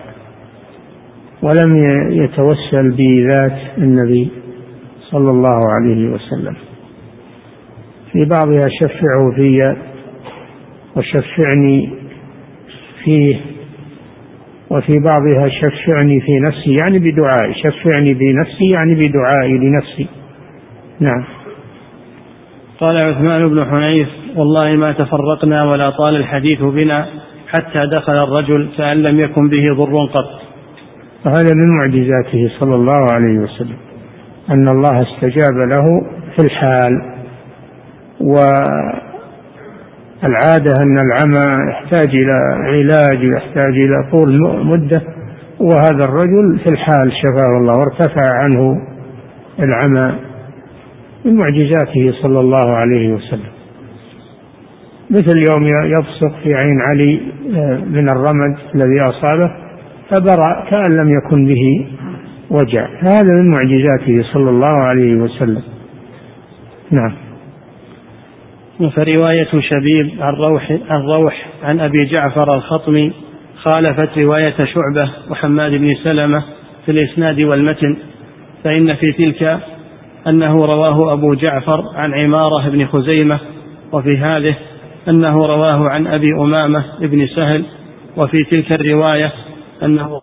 ولم يتوسل بذات النبي صلى الله عليه وسلم. في بعضها شفعوا في وشفعني فيه وفي بعضها شفعني في نفسي يعني بدعائي. شفعني بنفسي يعني بدعائي لنفسي. نعم. قال عثمان بن حنيف والله ما تفرقنا ولا طال الحديث بنا حتى دخل الرجل كأن لم يكن به ضر قط. وهذا من معجزاته صلى الله عليه وسلم أن الله استجاب له في الحال. والعادة أن العمى يحتاج إلى علاج ويحتاج إلى طول مدة وهذا الرجل في الحال شفاه الله وارتفع عنه العمى من معجزاته صلى الله عليه وسلم. مثل يوم يبصق في عين علي آه، من الرمد الذي أصابه فبرأ كأن لم يكن به وجع. هذا من معجزاته صلى الله عليه وسلم. نعم. فرواية شبيب عن روح عن روح عن أبي جعفر الخطمي خالفت رواية شعبة وحماد بن سلمة في الإسناد والمتن فإن في تلك أنه رواه أبو جعفر عن عمارة بن خزيمة وفي هذه أنه رواه عن أبي أمامة بن سهل وفي تلك الرواية أنه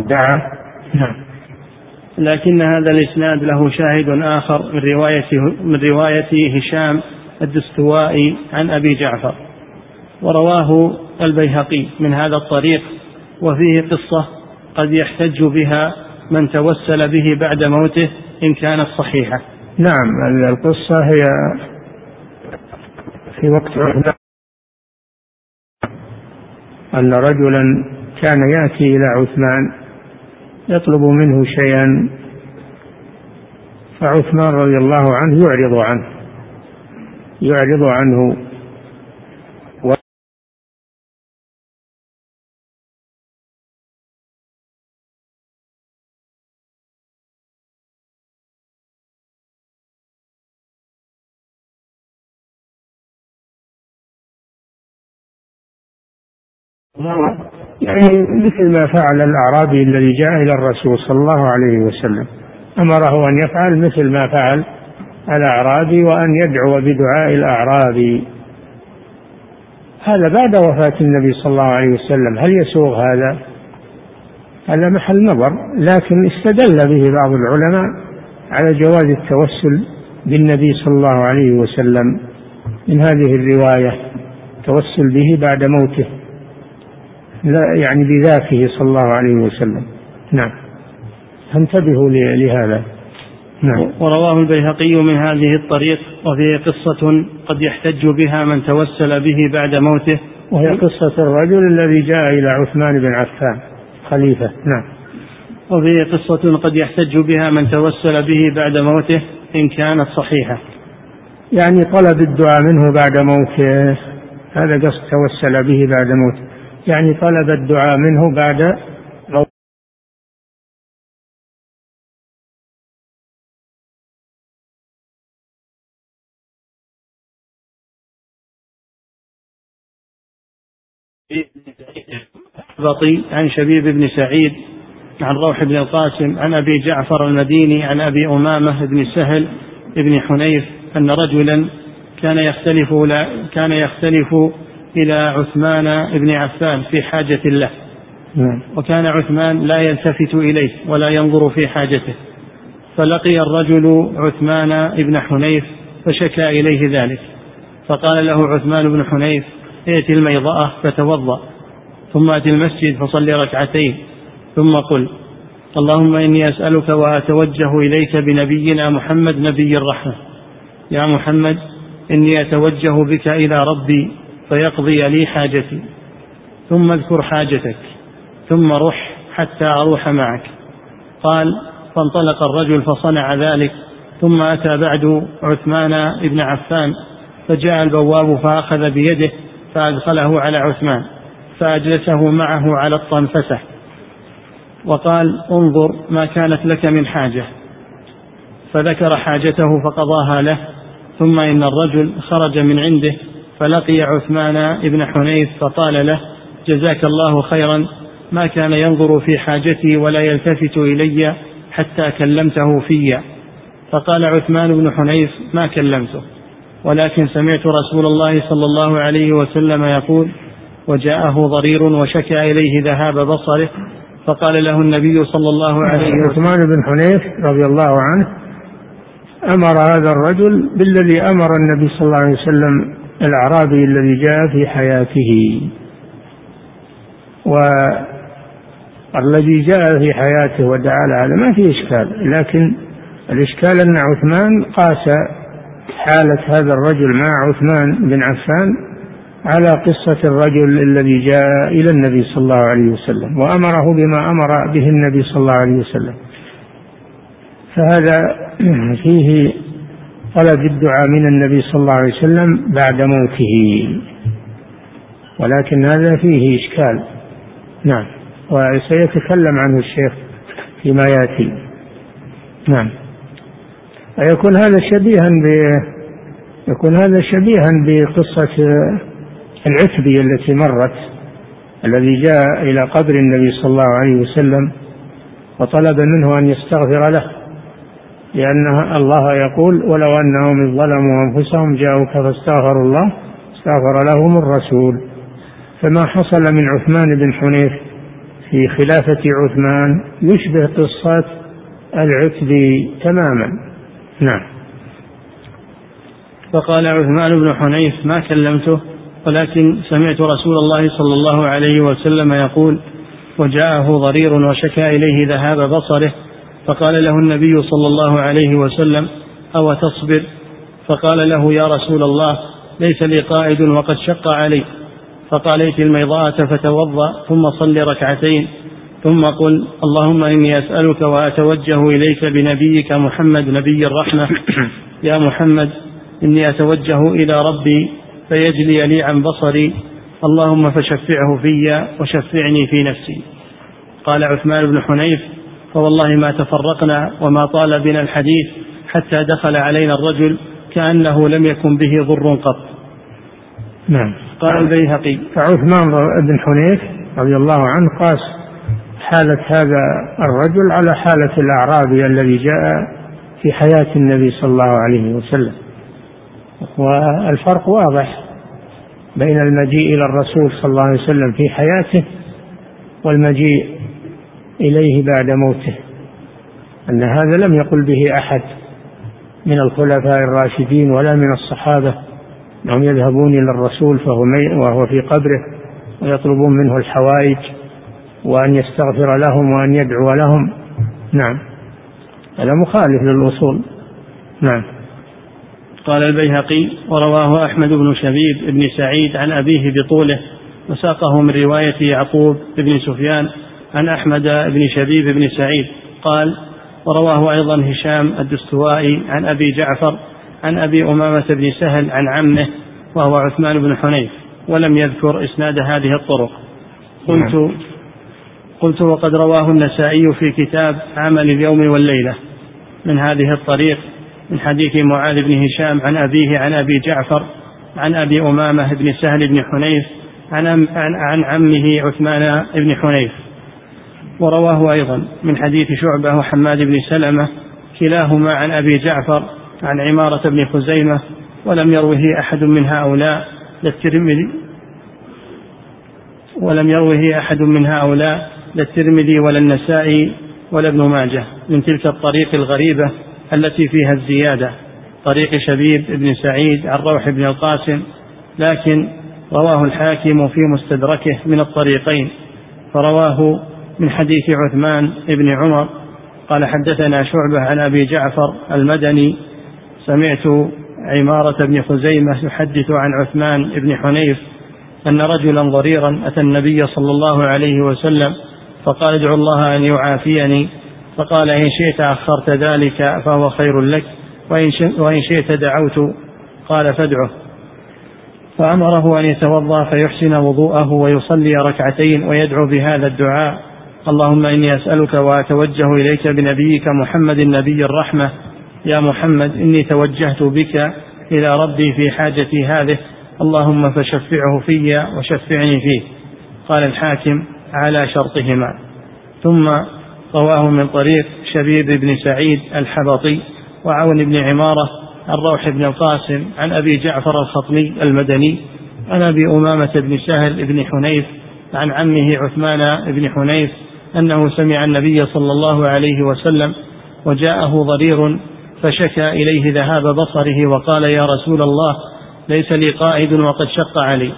دعا نعم. لكن هذا الإسناد له شاهد آخر من رواية من رواية هشام الدستوائي عن أبي جعفر. ورواه البيهقي من هذا الطريق وفيه قصة قد يحتج بها من توسل به بعد موته إن كانت صحيحة. نعم القصة هي في وقت عثمان أن رجلا كان يأتي إلى عثمان. يطلب منه شيئا. فعثمان رضي الله عنه يعرض عنه يعرض عنه. يعني مثل ما فعل الأعرابي الذي جاء إلى الرسول صلى الله عليه وسلم. أمره أن يفعل مثل ما فعل الأعرابي وأن يدعو بدعاء الأعرابي. هذا بعد وفاة النبي صلى الله عليه وسلم. هل يسوغ هذا؟ هذا محل نظر لكن استدل به بعض العلماء على جواز التوسل بالنبي صلى الله عليه وسلم. من هذه الرواية التوسل به بعد موته. يعني بذاته صلى الله عليه وسلم. نعم. فانتبهوا لهذا. نعم. ورواه البيهقي من هذه الطريق وفيه قصة قد يحتج بها من توسل به بعد موته. وهي قصة الرجل الذي جاء إلى عثمان بن عفان خليفة. نعم. وفيه قصة قد يحتج بها من توسل به بعد موته إن كانت صحيحة. يعني طلب الدعاء منه بعد موته هذا قصد توسل به بعد موته. يعني طلب الدعاء منه بعد بطي عن شبيب بن سعيد عن روح بن القاسم عن أبي جعفر المديني عن أبي أمامة بن سهل بن حنيف أن رجلا كان يختلف كان يختلف إلى عثمان بن عفان في حاجة له. نعم. وكان عثمان لا يلتفت إليه ولا ينظر في حاجته. فلقي الرجل عثمان بن حنيف فشكى إليه ذلك. فقال له عثمان بن حنيف ائت الميضأة فتوضأ ثم أت المسجد فصل ركعتين. ثم قل اللهم إني أسألك وأتوجه إليك بنبينا محمد نبي الرحمة. يا محمد إني أتوجه بك إلى ربي فيقضي لي حاجتي ثم اذكر حاجتك ثم رح حتى أروح معك. قال فانطلق الرجل فصنع ذلك ثم أتى بعد عثمان بن عفان فجاء البواب فأخذ بيده فأدخله على عثمان فأجلسه معه على الطنفسة. وقال انظر ما كانت لك من حاجة. فذكر حاجته فقضاها له ثم إن الرجل خرج من عنده فلقي عثمان بن حنيف فقال له جزاك الله خيرا ما كان ينظر في حاجتي ولا يلتفت إلي حتى كلمته في. فقال عثمان بن حنيف ما كلمته ولكن سمعت رسول الله صلى الله عليه وسلم يقول وجاءه ضرير وشكى إليه ذهاب بصره فقال له النبي صلى الله عليه وسلم عثمان بن حنيف رضي الله عنه أمر هذا الرجل بالذي أمر النبي صلى الله عليه وسلم الأعرابي الذي جاء في حياته. والذي جاء في حياته ودعا له ما في إشكال لكن الإشكال أن عثمان قاس حالة هذا الرجل مع عثمان بن عفان على قصة الرجل الذي جاء إلى النبي صلى الله عليه وسلم وأمره بما أمر به النبي صلى الله عليه وسلم. فهذا فيه طلب الدعاء من النبي صلى الله عليه وسلم بعد موته. ولكن هذا فيه إشكال. نعم. وسيتكلم عنه الشيخ فيما يأتي. نعم. ويكون هذا شبيها ب يكون هذا شبيها بقصة العتبي التي مرت الذي جاء إلى قبر النبي صلى الله عليه وسلم وطلب منه أن يستغفر له. لأن الله يقول ولو أنهم ظلموا أنفسهم جاءوك فاستغفروا الله استغفر لهم الرسول. فما حصل من عثمان بن حنيف في خلافة عثمان يشبه قصة العتبي تماما. نعم. فقال عثمان بن حنيف ما كلمته ولكن سمعت رسول الله صلى الله عليه وسلم يقول وجاءه ضرير وشكى إليه ذهاب بصره فقال له النبي صلى الله عليه وسلم أو تصبر؟ فقال له يا رسول الله ليس لي قائد وقد شق علي. فقال ائت الميضاءة فتوضأ ثم صل ركعتين ثم قل اللهم إني أسألك وأتوجه إليك بنبيك محمد نبي الرحمة. يا محمد إني أتوجه إلى ربي فيجلي لي عن بصري اللهم فشفعه في وشفعني في نفسي. قال عثمان بن حنيف فوالله ما تفرقنا وما طال بنا الحديث حتى دخل علينا الرجل كأنه لم يكن به ضر قط. نعم. قال البيهقي. فعثمان بن حنيف رضي الله عنه قاس حالة هذا الرجل على حالة الأعرابي الذي جاء في حياة النبي صلى الله عليه وسلم. والفرق واضح بين المجيء إلى الرسول صلى الله عليه وسلم في حياته والمجيء إليه بعد موته. أن هذا لم يقل به أحد من الخلفاء الراشدين ولا من الصحابة. أنهم يذهبون إلى الرسول فهو وهو في قبره ويطلبون منه الحوائج وأن يستغفر لهم وأن يدعو لهم. نعم. هذا مخالف للأصول. نعم. قال البيهقي ورواه أحمد بن شبيب بن سعيد عن أبيه بطوله وساقه من رواية يعقوب بن سفيان عن أحمد بن شبيب بن سعيد قال ورواه أيضا هشام الدستوائي عن أبي جعفر عن أبي أمامة بن سهل عن عمه وهو عثمان بن حنيف ولم يذكر إسناد هذه الطرق قلت نعم. قلت وقد رواه النسائي في كتاب عمل اليوم والليلة من هذه الطريق من حديث معاذ بن هشام عن أبيه عن أبي جعفر عن أبي أمامة بن سهل بن حنيف عن, عن, عن عمه عثمان بن حنيف ورواه أيضا من حديث شعبة وحماد بن سلمة كلاهما عن أبي جعفر عن عمارة بن خزيمة ولم يروه أحد من هؤلاء. للترمذي ولم يروه أحد من هؤلاء لا الترمذي ولا النسائي ولا ابن ماجه من تلك الطريق الغريبة التي فيها الزيادة. طريق شبيب بن سعيد عن روح بن القاسم لكن رواه الحاكم في مستدركه من الطريقين فرواه من حديث عثمان بن عمر قال حدثنا شعبة عن أبي جعفر المدني سمعت عمارة بن خزيمة يحدث عن عثمان بن حنيف أن رجلا ضريرا أتى النبي صلى الله عليه وسلم فقال ادعو الله أن يعافيني فقال إن شئت أخرت ذلك فهو خير لك وإن شئت دعوت قال فادعه. فأمره أن يتوضأ فيحسن وضوءه ويصلي ركعتين ويدعو بهذا الدعاء. اللهم إني أسألك وأتوجه إليك بنبيك محمد النبي الرحمة. يا محمد إني توجهت بك إلى ربي في حاجتي هذه. اللهم فشفعه في وشفعني فيه. قال الحاكم على شرطهما. ثم رواه من طريق شبيب بن سعيد الحبطي وعون بن عمارة عن روح بن القاسم عن أبي جعفر الخطمي المدني عن أبي أمامة بن سهل بن حنيف عن عمه عثمان بن حنيف أنه سمع النبي صلى الله عليه وسلم وجاءه ضرير فشكى إليه ذهاب بصره وقال يا رسول الله ليس لي قائد وقد شق علي.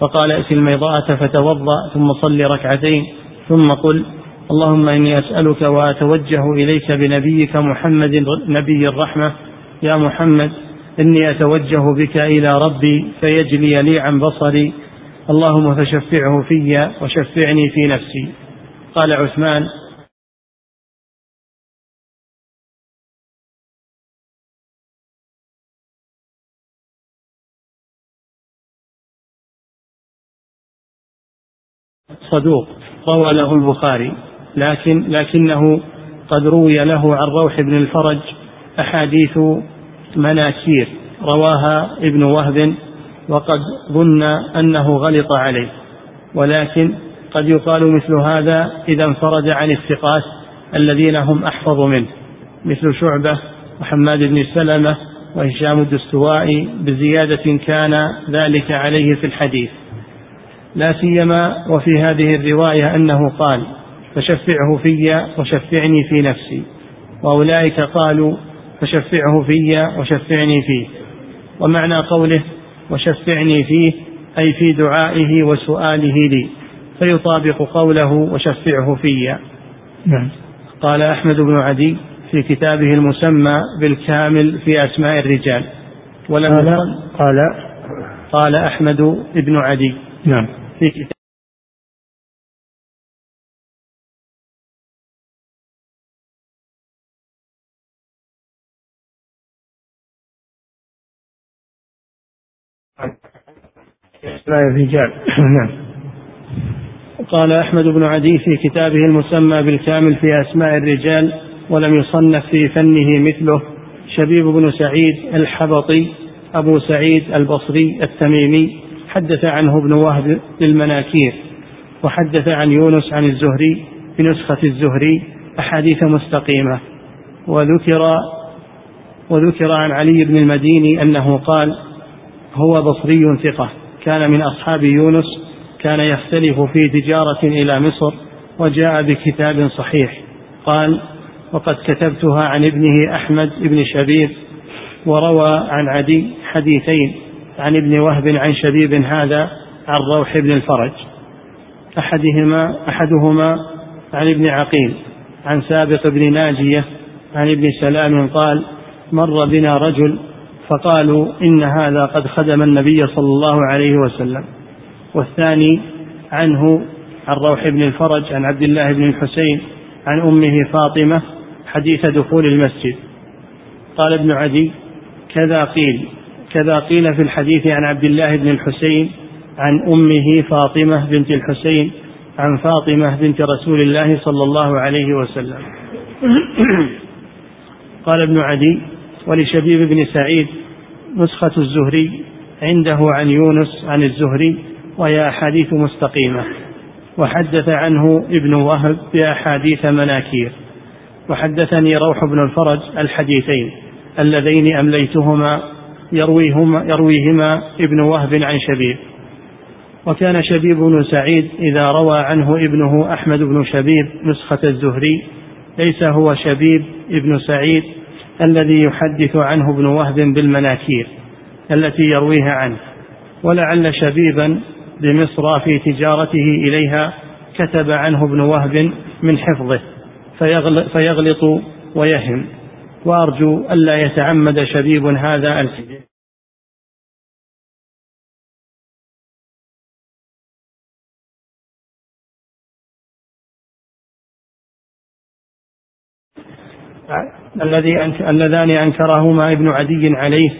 فقال ائت الميضاءة فتوضأ ثم صل ركعتين ثم قل اللهم إني أسألك وأتوجه إليك بنبيك محمد نبي الرحمة. يا محمد إني أتوجه بك إلى ربي فيجلي لي عن بصري. اللهم فشفعه في وشفعني في نفسي. قال عثمان صدوق روى له البخاري لكن لكنه قد روي له عن روح بن الفرج أحاديث مناكير رواها ابن وهب وقد ظن أنه غلط عليه ولكن قد يقال مثل هذا إذا انفرد عن الثقات الذين هم أحفظ منه مثل شعبة وحماد بن سلمة وهشام الدستوائي بزيادة كان ذلك عليه في الحديث. لا سيما وفي هذه الرواية أنه قال فشفعه في وشفعني في نفسي وأولئك قالوا فشفعه في وشفعني فيه ومعنى قوله وشفعني فيه أي في دعائه وسؤاله لي. فيطابق قوله وشفعه في نعم. قال أحمد بن عدي في كتابه المسمى بالكامل في أسماء الرجال. ولم قال قال قال أحمد بن عدي نعم. في كتاب الرجال. نعم. قال أحمد بن عدي في كتابه المسمى بالكامل في أسماء الرجال ولم يصنف في فنه مثله شبيب بن سعيد الحبطي أبو سعيد البصري التميمي حدث عنه ابن وهب للمناكير وحدث عن يونس عن الزهري بنسخة الزهري أحاديث مستقيمة وذكر وذكر عن علي بن المديني أنه قال هو بصري ثقة كان من أصحاب يونس كان يختلف في تجارة إلى مصر وجاء بكتاب صحيح. قال وقد كتبتها عن ابنه أحمد بن شبيب وروى عن عدي حديثين عن ابن وهب عن شبيب هذا عن روح بن الفرج. أحدهما أحدهما عن ابن عقيل عن سابق بن ناجية عن ابن سلام قال مر بنا رجل فقالوا إن هذا قد خدم النبي صلى الله عليه وسلم. والثاني عنه عن روح بن الفرج عن عبد الله بن الحسين عن أمه فاطمة حديث دخول المسجد. قال ابن عدي كذا قيل كذا قيل في الحديث عن عبد الله بن الحسين عن أمه فاطمة بنت الحسين عن فاطمة بنت رسول الله صلى الله عليه وسلم. قال ابن عدي ولشبيب بن سعيد نسخة الزهري عنده عن يونس عن الزهري وهي أحاديث مستقيمة وحدث عنه ابن وهب بأحاديث مناكير وحدثني روح بن الفرج الحديثين اللذين أمليتهما يرويهما, يرويهما ابن وهب عن شبيب. وكان شبيب بن سعيد إذا روى عنه ابنه أحمد بن شبيب نسخة الزهري ليس هو شبيب ابن سعيد الذي يحدث عنه ابن وهب بالمناكير التي يرويها عنه. ولعل شبيبا بمصر في تجارته إليها كتب عنه ابن وهب من حفظه فيغلط ويهم. وأرجو ألا يتعمد شبيب هذا الكذب الذي اللذان أنكرهما ابن عدي عليه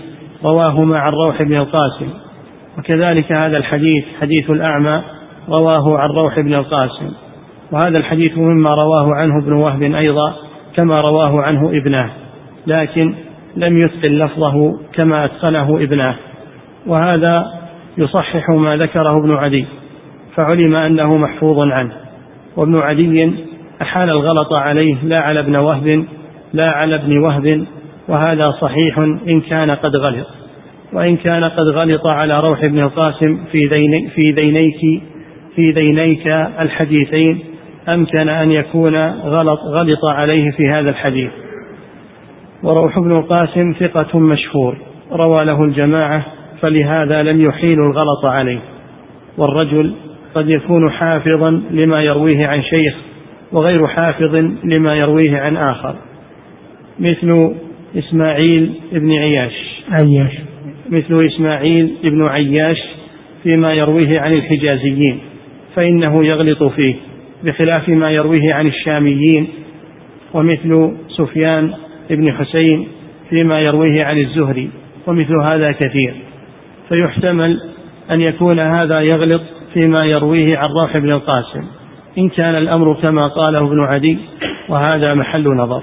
رواهما عن روح بن القاسم. وكذلك هذا الحديث حديث الأعمى رواه عن روح بن القاسم. وهذا الحديث مما رواه عنه ابن وهب أيضا كما رواه عنه ابناه لكن لم يتقن لفظه كما أتقنه ابناه وهذا يصحح ما ذكره ابن عدي فعلم أنه محفوظ عنه. وابن عدي أحال الغلط عليه لا على ابن وهب لا على ابن وهب وهذا صحيح إن كان قد غلط. وإن كان قد غلط على روح ابن القاسم في ذيني في ذينيك في ذينيك الحديثين أمكن أن يكون غلط غلط عليه في هذا الحديث. وروح بن القاسم ثقة مشهور. روى له الجماعة فلهذا لم يحيل الغلط عليه. والرجل قد يكون حافظا لما يرويه عن شيخ وغير حافظ لما يرويه عن آخر. مثل إسماعيل بن عياش. عياش. مثل إسماعيل بن عياش فيما يرويه عن الحجازيين فإنه يغلط فيه بخلاف ما يرويه عن الشاميين ومثل سفيان بن حسين فيما يرويه عن الزهري ومثل هذا كثير. فيحتمل أن يكون هذا يغلط فيما يرويه عن روح بن القاسم إن كان الأمر كما قاله ابن عدي وهذا محل نظر.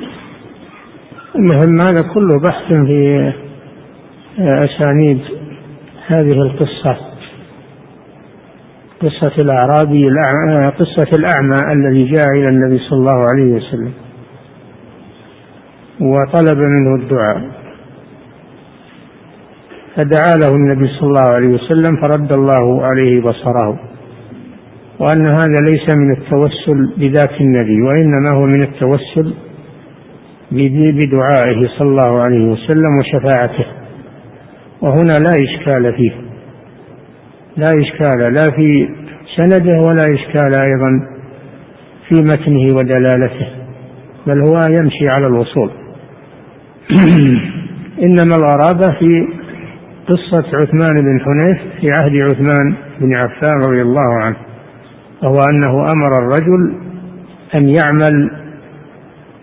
المهم هذا كله بحث في أسانيد هذه القصة. قصة الأعرابي قصة الأعمى الذي جاء إلى النبي صلى الله عليه وسلم. وطلب منه الدعاء. فدعا له النبي صلى الله عليه وسلم فرد الله عليه بصره. وأن هذا ليس من التوسل بذات النبي وإنما هو من التوسل بدعائه صلى الله عليه وسلم وشفاعته. وهنا لا إشكال فيه. لا إشكال لا في سنده ولا إشكال أيضا في متنه ودلالته بل هو يمشي على الوصول. إنما الغرابة في قصة عثمان بن حنيف في عهد عثمان بن عفان رضي الله عنه وهو أنه أمر الرجل أن يعمل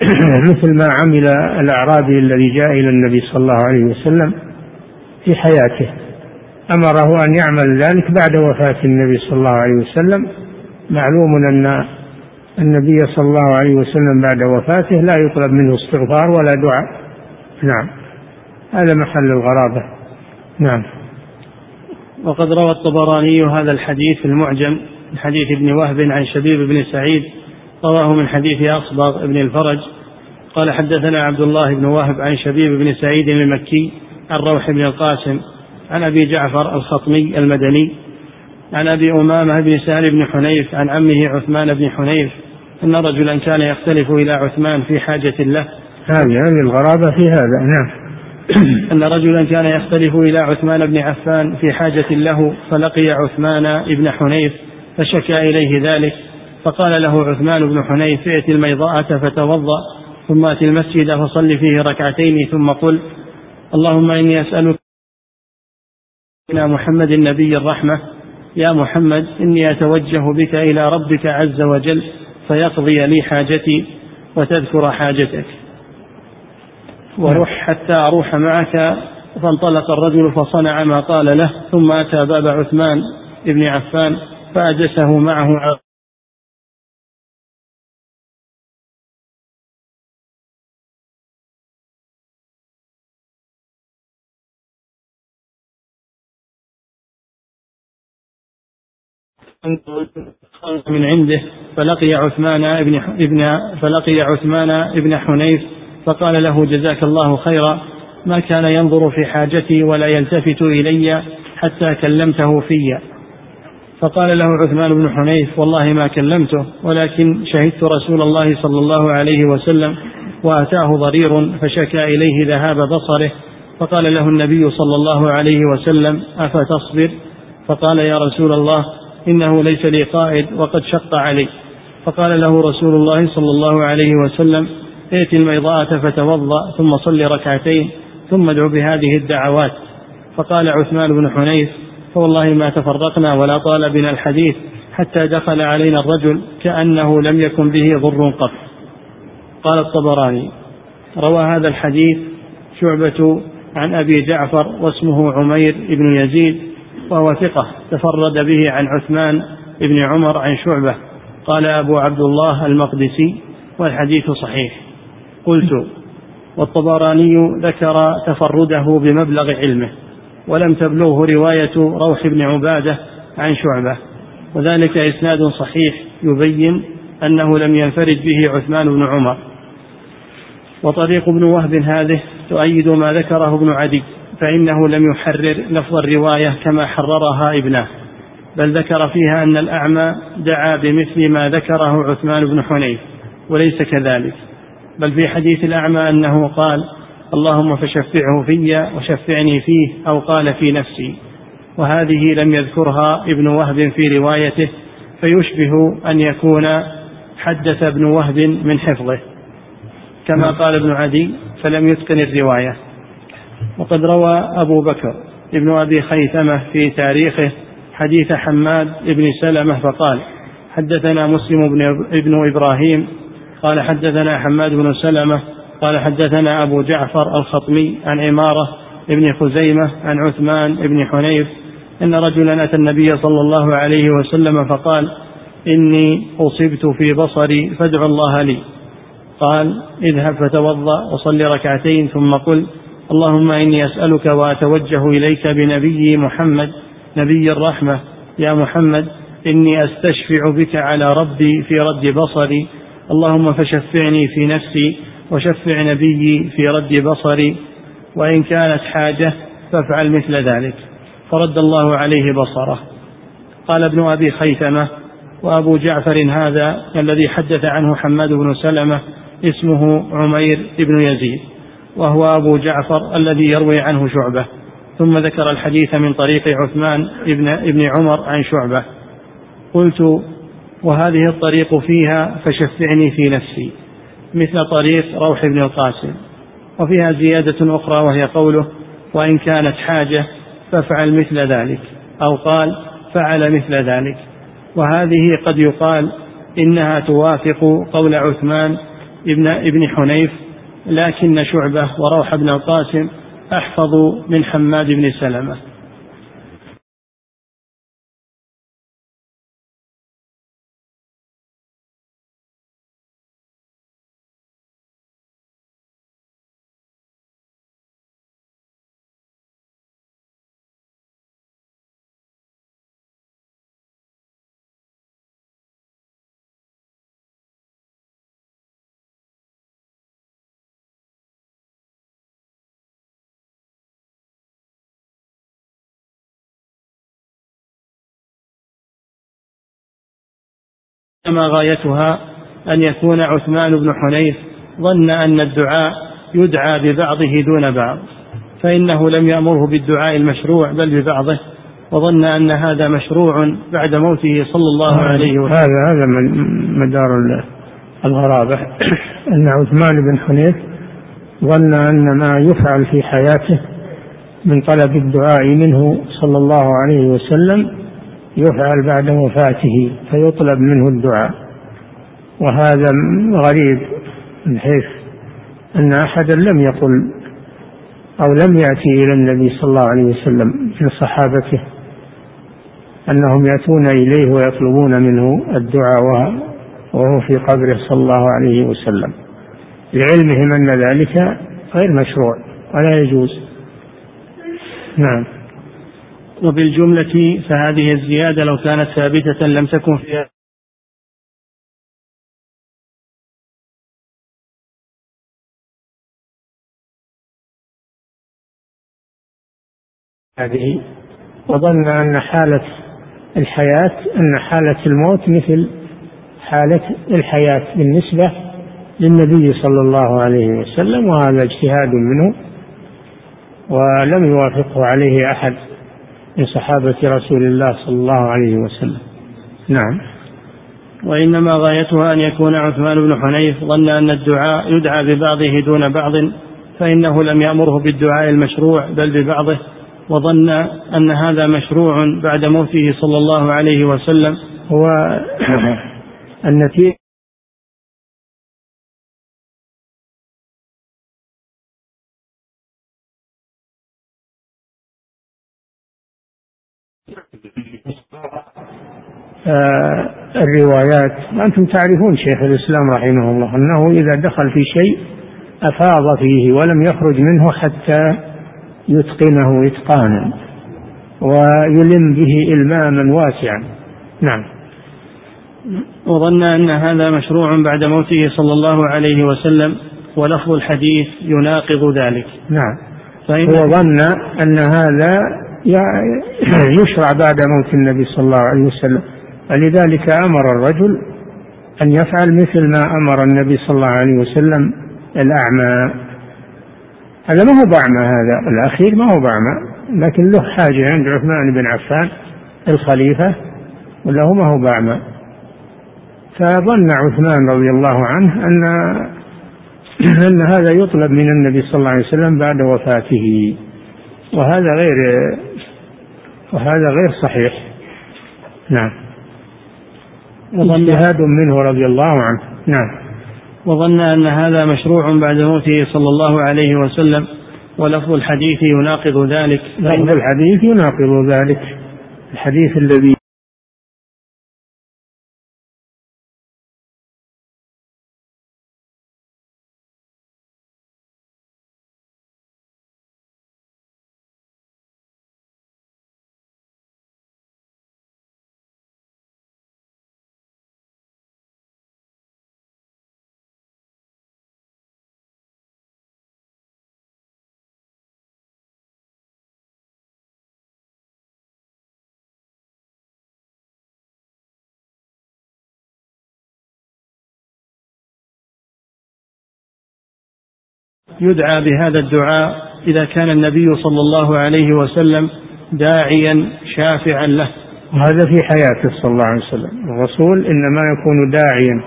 مثل ما عمل الأعرابي الذي جاء إلى النبي صلى الله عليه وسلم. في حياته. أمره أن يعمل ذلك بعد وفاة النبي صلى الله عليه وسلم. معلوم أن النبي صلى الله عليه وسلم بعد وفاته لا يطلب منه استغفار ولا دعاء. نعم. هذا محل الغرابة. نعم. وقد روى الطبراني هذا الحديث في المعجم من حديث ابن وهب عن شبيب بن سعيد رواه من حديث أصبغ بن الفرج. قال حدثنا عبد الله بن وهب عن شبيب بن سعيد المكي عن روح بن القاسم عن أبي جعفر الخطمي المدني عن أبي أمامة بن سهل بن حنيف عن عمه عثمان بن حنيف أن رجلا كان يختلف إلى عثمان في حاجة له. هذه هذه الغرابة في هذا نعم. أن رجلا كان يختلف إلى عثمان بن عفان في حاجة له فلقي عثمان بن حنيف فشكى إليه ذلك فقال له عثمان بن حنيف ائت الميضاءة فتوضأ ثم آت المسجد فصل فيه ركعتين ثم قل اللهم إني أسألك محمد النبي الرحمة. يا محمد إني أتوجه بك إلى ربك عز وجل فيقضي لي حاجتي وتذكر حاجتك. وروح حتى أروح معك. فانطلق الرجل فصنع ما قال له ثم أتى باب عثمان بن عفان فأجسه معه من عنده فلقي عثمان ابن ابن فلقي عثمان ابن حنيف فقال له جزاك الله خيرا. ما كان ينظر في حاجتي ولا يلتفت إلي حتى كلمته في فقال له عثمان بن حنيف والله ما كلمته ولكن شهدت رسول الله صلى الله عليه وسلم وأتاه ضرير فشكى إليه ذهاب بصره. فقال له النبي صلى الله عليه وسلم أفتصبر؟ فقال يا رسول الله إنه ليس لي قائد وقد شق علي. فقال له رسول الله صلى الله عليه وسلم ائت الميضاءة فتوضأ ثم صل ركعتين ثم ادعو بهذه الدعوات. فقال عثمان بن حنيف فوالله ما تفرقنا ولا طال بنا الحديث حتى دخل علينا الرجل كأنه لم يكن به ضر قط. قال الطبراني روى هذا الحديث شعبة عن أبي جعفر واسمه عمير بن يزيد وهو ثقة تفرد به عن عثمان بن عمر عن شعبة. قال أبو عبد الله المقدسي والحديث صحيح. قلت والطبراني ذكر تفرده بمبلغ علمه ولم تبلغه رواية روح بن عبادة عن شعبة. وذلك إسناد صحيح يبين أنه لم ينفرد به عثمان بن عمر. وطريق ابن وهب هذه تؤيد ما ذكره ابن عدي. فإنه لم يحرر لفظ الرواية كما حررها ابنه بل ذكر فيها أن الأعمى دعا بمثل ما ذكره عثمان بن حنيف وليس كذلك. بل في حديث الأعمى أنه قال اللهم فشفعه في وشفعني فيه أو قال في نفسي. وهذه لم يذكرها ابن وهب في روايته فيشبه أن يكون حدث ابن وهب من حفظه. كما قال ابن عدي فلم يتقن الرواية. وقد روى أبو بكر ابن أبي خيثمة في تاريخه حديث حماد بن سلمة فقال حدثنا مسلم بن ابن إبراهيم قال حدثنا حماد بن سلمة قال حدثنا أبو جعفر الخطمي عن عمارة ابن خزيمة عن عثمان بن حنيف أن رجلا أتى النبي صلى الله عليه وسلم فقال إني أصبت في بصري فادع الله لي. قال اذهب فتوضأ وصل ركعتين ثم قل اللهم إني أسألك وأتوجه إليك بنبي محمد نبي الرحمة. يا محمد إني أستشفع بك على ربي في رد بصري. اللهم فشفعني في نفسي وشفع نبيي في رد بصري. وإن كانت حاجة فافعل مثل ذلك. فرد الله عليه بصره. قال ابن أبي خيثمة وأبو جعفر هذا الذي حدث عنه حماد بن سلمة اسمه عمير بن يزيد. وهو أبو جعفر الذي يروي عنه شعبة ثم ذكر الحديث من طريق عثمان ابن, ابن عمر عن شعبة. قلت وهذه الطريق فيها فشفعني في نفسي مثل طريق روح بن القاسم وفيها زيادة أخرى وهي قوله وإن كانت حاجة فافعل مثل ذلك أو قال فعل مثل ذلك. وهذه قد يقال إنها توافق قول عثمان ابن ابن حنيف لكن شعبة وروح بن القاسم أحفظ من حماد بن سلمة. كما غايتها أن يكون عثمان بن حنيف ظن أن الدعاء يدعى ببعضه دون بعض فإنه لم يأمره بالدعاء المشروع بل ببعضه وظن أن هذا مشروع بعد موته صلى الله عليه وسلم. هذا هذا من مدار الغرابة. أن عثمان بن حنيف ظن أن ما يفعل في حياته من طلب الدعاء منه صلى الله عليه وسلم يفعل بعد وفاته فيطلب منه الدعاء. وهذا غريب من حيث أن أحدا لم يقل أو لم يأتي إلى النبي صلى الله عليه وسلم من صحابته أنهم يأتون إليه ويطلبون منه الدعاء وهو في قبره صلى الله عليه وسلم. لعلمهم أن ذلك غير مشروع ولا يجوز. نعم. وبالجملة فهذه الزيادة لو كانت ثابتة لم تكن فيها هذه. وظن أن حالة الحياة أن حالة الموت مثل حالة الحياة بالنسبة للنبي صلى الله عليه وسلم وهذا اجتهاد منه ولم يوافقه عليه أحد. من صحابة رسول الله صلى الله عليه وسلم. نعم. وإنما غايتها أن يكون عثمان بن حنيف ظن أن الدعاء يدعى ببعضه دون بعض فإنه لم يأمره بالدعاء المشروع بل ببعضه وظن أن هذا مشروع بعد موته صلى الله عليه وسلم. هو النتيجة الروايات. أنتم تعرفون شيخ الإسلام رحمه الله أنه إذا دخل في شيء أفاض فيه ولم يخرج منه حتى يتقنه إتقانا ويلم به إلماما واسعا. نعم. وظن أن هذا مشروع بعد موته صلى الله عليه وسلم ولفظ الحديث يناقض ذلك. نعم. هو ظن أن هذا يشرع بعد موت النبي صلى الله عليه وسلم. فلذلك أمر الرجل أن يفعل مثل ما أمر النبي صلى الله عليه وسلم الأعمى. هذا ما هو بعمى هذا الأخير ما هو بعمى لكن له حاجة عند عثمان بن عفان الخليفة ولا هو ما هو بعمى. فظن عثمان رضي الله عنه أن أن هذا يطلب من النبي صلى الله عليه وسلم بعد وفاته. وهذا غير وهذا غير صحيح. نعم. اجتهاد منه رضي الله عنه. نعم. وظن أن هذا مشروع بعد موته صلى الله عليه وسلم ولفظ الحديث يناقض ذلك. لفظ الحديث يناقض ذلك. الحديث الذي يدعى بهذا الدعاء إذا كان النبي صلى الله عليه وسلم داعيا شافعا له. وهذا في حياته صلى الله عليه وسلم. الرسول إنما يكون داعيا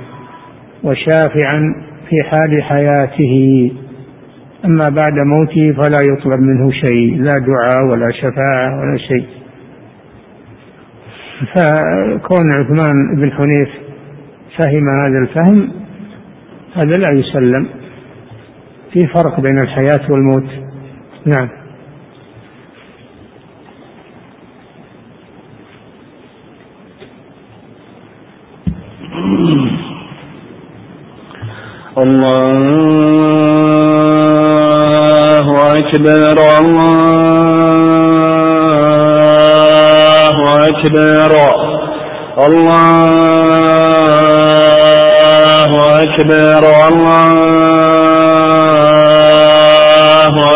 وشافعا في حال حياته. أما بعد موته فلا يطلب منه شيء لا دعاء ولا شفاعة ولا شيء. فكون عثمان بن حنيف فهم هذا الفهم هذا لا يسلم. في فرق بين الحياة والموت. نعم. الله أكبر الله أكبر الله أكبر الله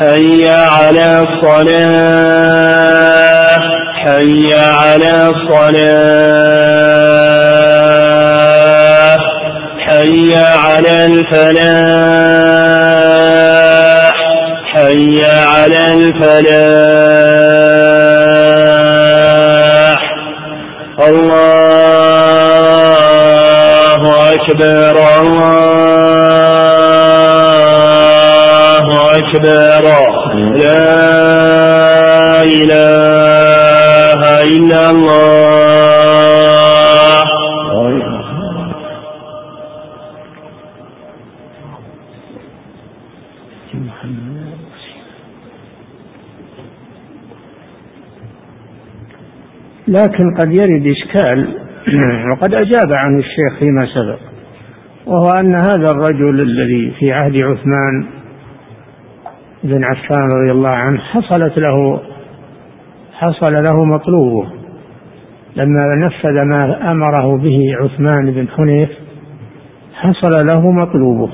حي على الصلاة حي على الصلاة حي على الفلاح حي على الفلاح. الله أكبر الله أكبر لا إله إلا الله. لكن قد يرد إشكال وقد أجاب عنه الشيخ فيما سبق وهو أن هذا الرجل الذي في عهد عثمان بن عفان رضي الله عنه حصلت له حصل له مطلوبه لما نفذ ما أمره به عثمان بن حنيف حصل له مطلوبه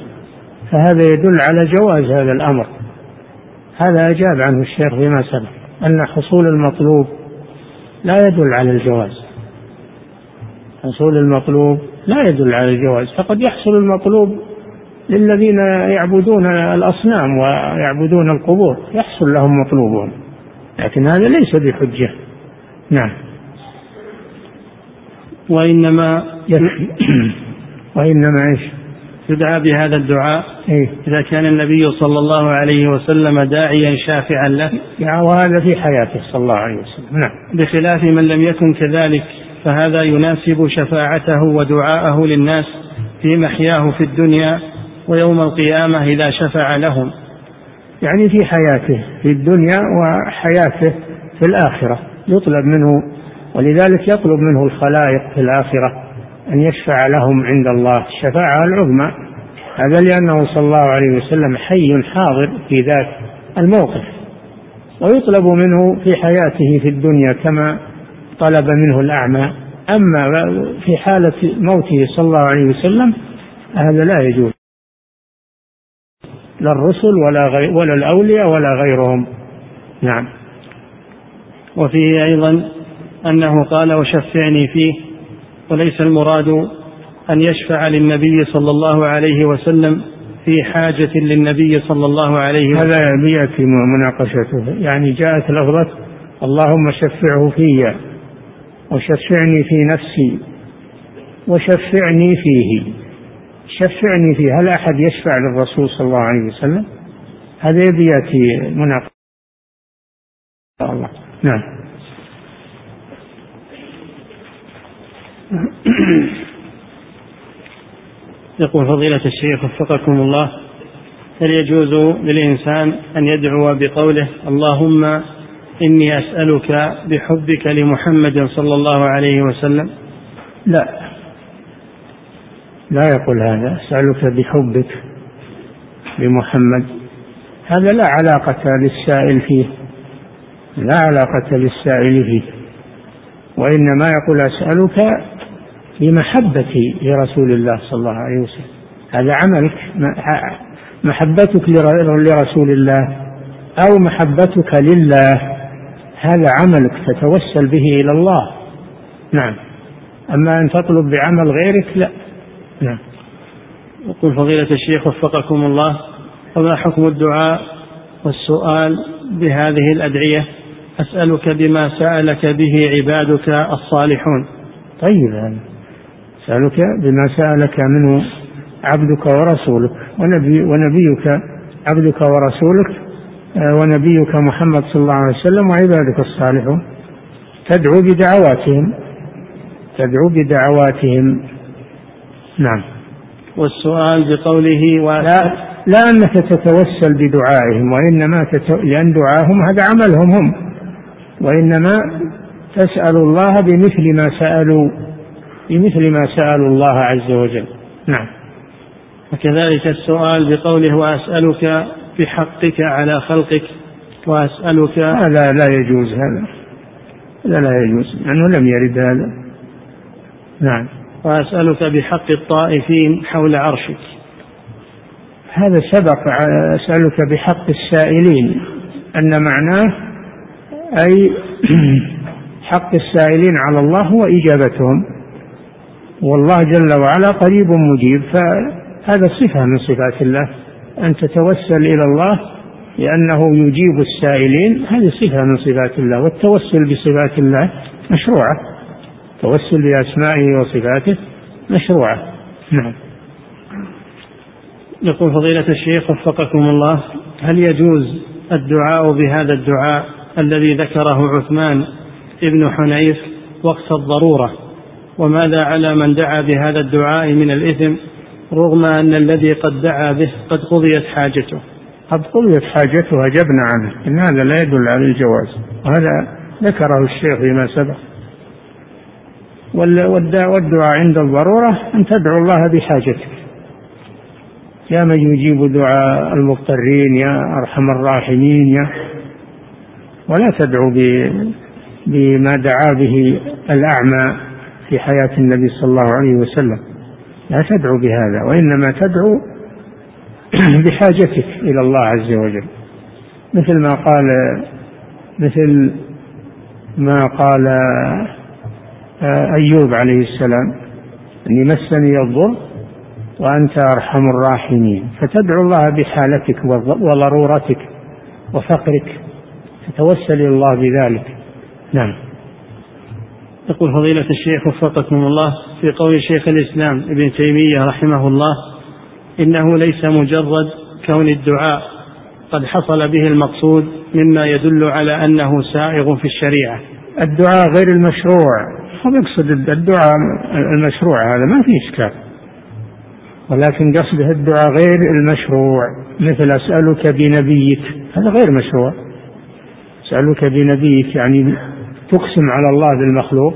فهذا يدل على جواز هذا الأمر. هذا أجاب عنه الشيخ فيما سبق أن حصول المطلوب لا يدل على الجواز. حصول المطلوب لا يدل على الجواز فقد يحصل المطلوب للذين يعبدون الأصنام ويعبدون القبور يحصل لهم مطلوبهم لكن هذا ليس بحجة. نعم. وإنما يكفي. وإنما إيش؟ يدعى بهذا الدعاء إيه. إذا كان النبي صلى الله عليه وسلم داعيا شافعا له. يعني وهذا في حياته صلى الله عليه وسلم. نعم. بخلاف من لم يكن كذلك فهذا يناسب شفاعته ودعاءه للناس في محياه في الدنيا. ويوم القيامة إذا شفع لهم. يعني في حياته في الدنيا وحياته في الآخرة. يطلب منه ولذلك يطلب منه الخلائق في الآخرة أن يشفع لهم عند الله. الشفاعة العظمى. هذا لأنه صلى الله عليه وسلم حي حاضر في ذات الموقف. ويطلب منه في حياته في الدنيا كما طلب منه الأعمى. أما في حالة موته صلى الله عليه وسلم هذا لا يجوز. لا الرسل ولا غير ولا الأولياء ولا غيرهم. نعم. وفيه أيضا أنه قال وشفعني فيه وليس المراد أن يشفع للنبي صلى الله عليه وسلم في حاجة للنبي صلى الله عليه وسلم. هذا يأتي مناقشته. يعني جاءت لفظة اللهم شفعه في وشفعني في نفسي وشفعني فيه. شفعني فيه. هل أحد يشفع للرسول صلى الله عليه وسلم؟ هذا يبي يأتي مناقشة. الله نعم. يقول فضيلة الشيخ وفقكم الله هل يجوز للإنسان أن يدعو بقوله اللهم إني أسألك بحبك لمحمد صلى الله عليه وسلم؟ لا. لا يقول هذا. أسألك بحبك لمحمد هذا لا علاقة للسائل فيه لا علاقة للسائل فيه. وإنما يقول أسألك بمحبتي لرسول الله صلى الله عليه وسلم. هذا عملك. محبتك لرسول الله أو محبتك لله هذا عملك تتوسل به إلى الله. نعم. أما أن تطلب بعمل غيرك لا. نعم. يقول فضيلة الشيخ وفقكم الله وما حكم الدعاء والسؤال بهذه الأدعية؟ أسألك بما سألك به عبادك الصالحون. طيب هذا أسألك بما سألك منه عبدك ورسولك ونبي ونبيك عبدك ورسولك آه، ونبيك محمد صلى الله عليه وسلم وعبادك الصالحون. تدعو بدعواتهم. تدعو بدعواتهم. نعم. والسؤال بقوله لا, لا أنك تتوسل بدعائهم وإنما تتو... لأن دعاهم هذا عملهم هم. وإنما تسأل الله بمثل ما سألوا بمثل ما سألوا الله عز وجل. نعم. وكذلك السؤال بقوله وأسألك بحقك على خلقك وأسألك هذا لا يجوز هذا. لا لا يجوز لأنه لم يرد هذا. نعم. وأسألك بحق الطائفين حول عرشك. هذا سبق. أسألك بحق السائلين. أن معناه أي حق السائلين على الله هو إجابتهم والله جل وعلا قريب مجيب. فهذا صفة من صفات الله. أن تتوسل إلى الله لأنه يجيب السائلين. هذه صفة من صفات الله. والتوسل بصفات الله مشروعة. التوسل بأسمائه وصفاته مشروعة. نعم. يقول فضيلة الشيخ وفقكم الله هل يجوز الدعاء بهذا الدعاء الذي ذكره عثمان ابن حنيف وقت الضرورة؟ وماذا على من دعا بهذا الدعاء من الإثم رغم أن الذي قد دعا به قد قضيت حاجته؟ قد قضيت حاجته أجبنا عنه إن هذا لا يدل على الجواز. وهذا ذكره الشيخ فيما سبق. والدعاء عند الضرورة أن تدعو الله بحاجتك. يا من يجيب دعاء المضطرين يا أرحم الراحمين يا ولا تدعو بما دعا به الأعمى في حياة النبي صلى الله عليه وسلم. لا تدعو بهذا وإنما تدعو بحاجتك إلى الله عز وجل. مثل ما قال مثل ما قال أيوب عليه السلام أني مسني الضر وأنت أرحم الراحمين. فتدعو الله بحالتك وضرورتك وفقرك تتوسل إلى الله بذلك. نعم. يقول فضيلة الشيخ وفقكم الله في قول شيخ الإسلام ابن تيمية رحمه الله إنه ليس مجرد كون الدعاء قد حصل به المقصود مما يدل على أنه سائغ في الشريعة. الدعاء غير المشروع. هو يقصد الدعاء المشروع هذا ما في إشكال. ولكن قصده الدعاء غير المشروع مثل أسألك بنبيك هذا غير مشروع. أسألك بنبيك يعني تقسم على الله بالمخلوق.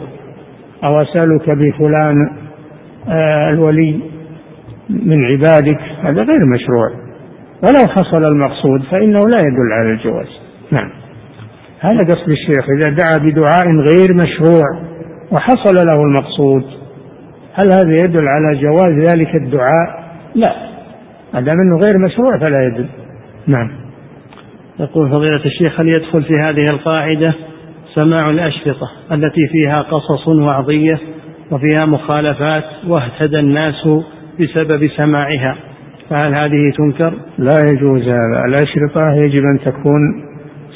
أو أسألك بفلان آه الولي من عبادك هذا غير مشروع. ولو حصل المقصود فإنه لا يدل على الجواز. نعم. هذا قصد الشيخ إذا دعا بدعاء غير مشروع. وحصل له المقصود. هل هذا يدل على جواز ذلك الدعاء؟ لا. ما دام إنه غير مشروع فلا يدل. نعم. يقول فضيلة الشيخ هل يدخل في هذه القاعدة سماع الأشرطة التي فيها قصص وعظية وفيها مخالفات واهتدى الناس بسبب سماعها؟ فهل هذه تنكر؟ لا يجوز هذا. الأشرطة يجب أن تكون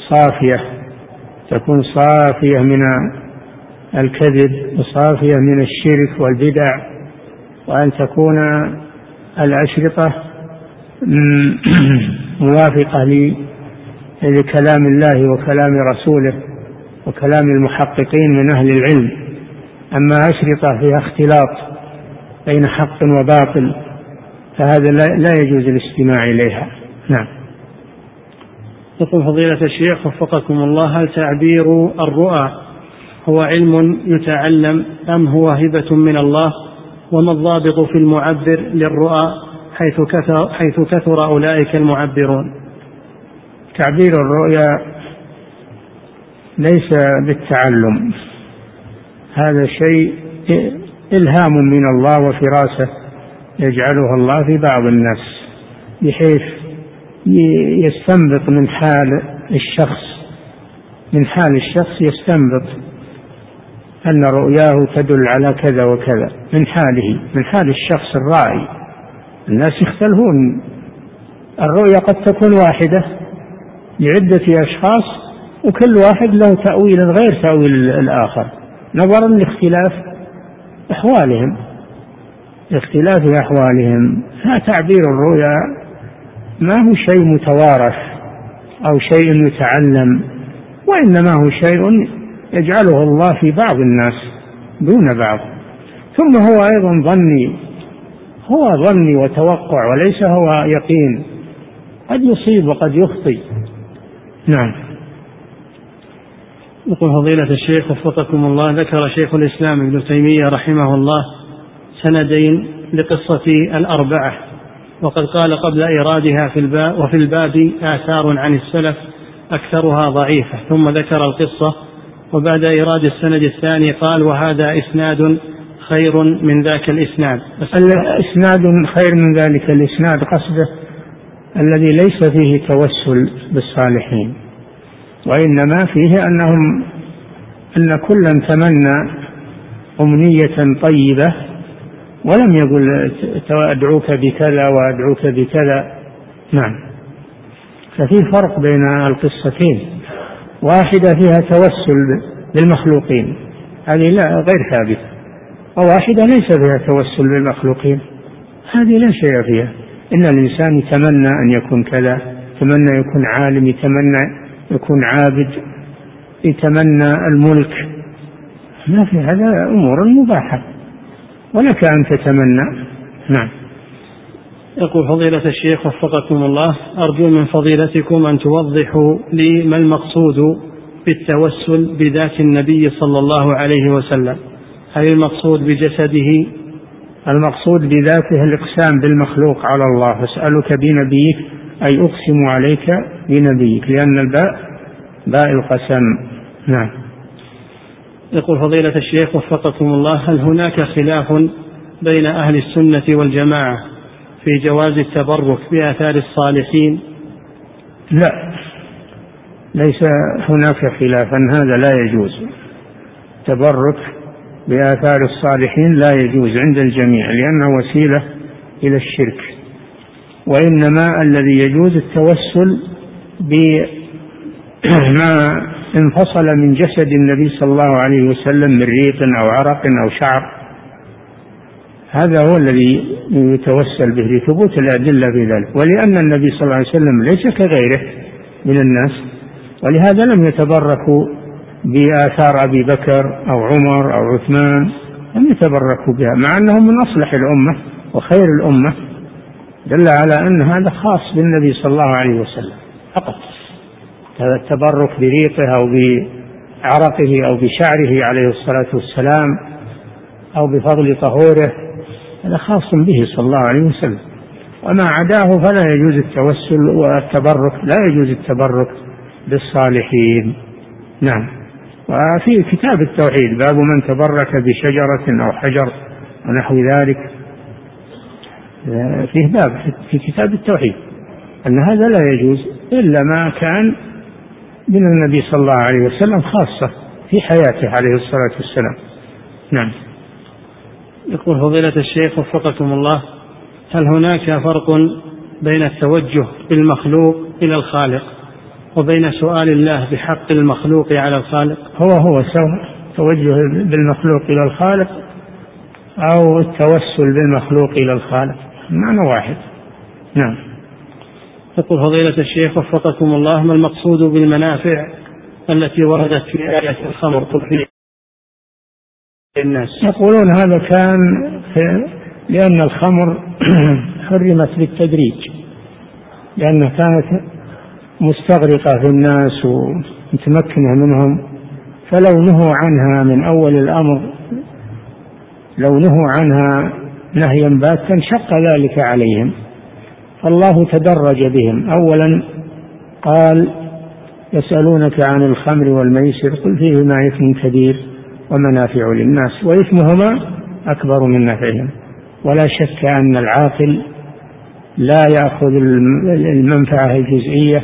صافية تكون صافية من الكذب وصافية من الشرك والبدع وأن تكون الأشرطة موافقة لكلام الله وكلام رسوله وكلام المحققين من أهل العلم. أما أشرطة فيها اختلاط بين حق وباطل فهذا لا يجوز الاستماع إليها. نعم. يقول فضيلة الشيخ وفقكم الله هل تعبير الرؤى هو علم يتعلم أم هو هبة من الله؟ وما الضابط في المعبر للرؤى حيث كثر, حيث كثر أولئك المعبرون؟ تعبير الرؤيا ليس بالتعلم. هذا شيء إلهام من الله وفراسة يجعلها الله في بعض الناس بحيث يستنبط من حال الشخص من حال الشخص يستنبط أن رؤياه تدل على كذا وكذا من حاله من حال الشخص الراعي. الناس يختلفون. الرؤيا قد تكون واحدة لعدة أشخاص وكل واحد له تأويل غير تأويل الآخر. نظرا لاختلاف أحوالهم. لاختلاف أحوالهم. فتعبير الرؤيا ما هو شيء متوارث أو شيء يتعلم وإنما هو شيء يجعله الله في بعض الناس دون بعض. ثم هو أيضا ظني هو ظني وتوقع وليس هو يقين. قد يصيب وقد يخطئ نعم. يقول فضيلة الشيخ وفقكم الله ذكر شيخ الإسلام ابن تيمية رحمه الله سندين لقصة الأربعة وقد قال قبل إيرادها في الباب وفي الباب آثار عن السلف أكثرها ضعيفة ثم ذكر القصة وبعد إيراد السند الثاني قال وهذا إسناد خير من ذاك الإسناد. إسناد خير من ذلك الإسناد قصده الذي ليس فيه توسل بالصالحين وإنما فيه أنهم أن كلا تمنى أمنية طيبة ولم يقل أدعوك بكذا وأدعوك بكذا. نعم. ففي فرق بين القصتين. واحدة فيها توسل بالمخلوقين هذه لا غير ثابتة. وواحدة ليس فيها توسل بالمخلوقين هذه لا شيء فيها. إن الإنسان يتمنى أن يكون كذا يتمنى يكون عالم يتمنى يكون عابد يتمنى الملك. ما في هذا أمور مباحة. ولك أن تتمنى. نعم. يقول فضيلة الشيخ وفقكم الله أرجو من فضيلتكم أن توضحوا لي ما المقصود بالتوسل بذات النبي صلى الله عليه وسلم. هل المقصود بجسده؟ المقصود بذاته الإقسام بالمخلوق على الله. أسألك بنبيك أي أقسم عليك بنبيك لأن الباء باء القسم. نعم. يقول فضيلة الشيخ وفقكم الله هل هناك خلاف بين أهل السنة والجماعة؟ في جواز التبرك بآثار الصالحين؟ لا. ليس هناك خلاف أن هذا لا يجوز. تبرك بآثار الصالحين لا يجوز عند الجميع لأنه وسيلة إلى الشرك. وإنما الذي يجوز التوسل بما انفصل من جسد النبي صلى الله عليه وسلم من ريق أو عرق أو شعر. هذا هو الذي يتوسل به لثبوت الأدلة في ذلك. ولأن النبي صلى الله عليه وسلم ليس كغيره من الناس ولهذا لم يتبركوا بآثار أبي بكر أو عمر أو عثمان لم يتبركوا بها مع أنهم من أصلح الأمة وخير الأمة دل على أن هذا خاص بالنبي صلى الله عليه وسلم فقط. التبرك بريقه أو بعرقه أو بشعره عليه الصلاة والسلام أو بفضل طهوره هذا خاص به صلى الله عليه وسلم. وما عداه فلا يجوز التوسل والتبرك لا يجوز التبرك بالصالحين. نعم. وفي كتاب التوحيد باب من تبرك بشجرة أو حجر ونحو ذلك. فيه باب في كتاب التوحيد أن هذا لا يجوز إلا ما كان من النبي صلى الله عليه وسلم خاصة في حياته عليه الصلاة والسلام. نعم. يقول فضيلة الشيخ وفقكم الله هل هناك فرق بين التوجه بالمخلوق إلى الخالق وبين سؤال الله بحق المخلوق على الخالق؟ هو هو سواء التوجه بالمخلوق إلى الخالق أو التوسل بالمخلوق إلى الخالق. معنى واحد. نعم. يقول فضيلة الشيخ وفقكم الله ما المقصود بالمنافع التي وردت في آية الخمر؟ في الناس. يقولون هذا كان لأن الخمر حرمت بالتدريج لأنها كانت مستغرقة في الناس ومتمكنة منهم فلو نهوا عنها من أول الأمر لو نهوا عنها نهيا باتا شق ذلك عليهم. فالله تدرج بهم. أولا قال يسألونك عن الخمر والميسر قل فيهما إثم كبير. ومنافع للناس وإثمهما أكبر من نفعهما ولا شك أن العاقل لا يأخذ المنفعة الجزئية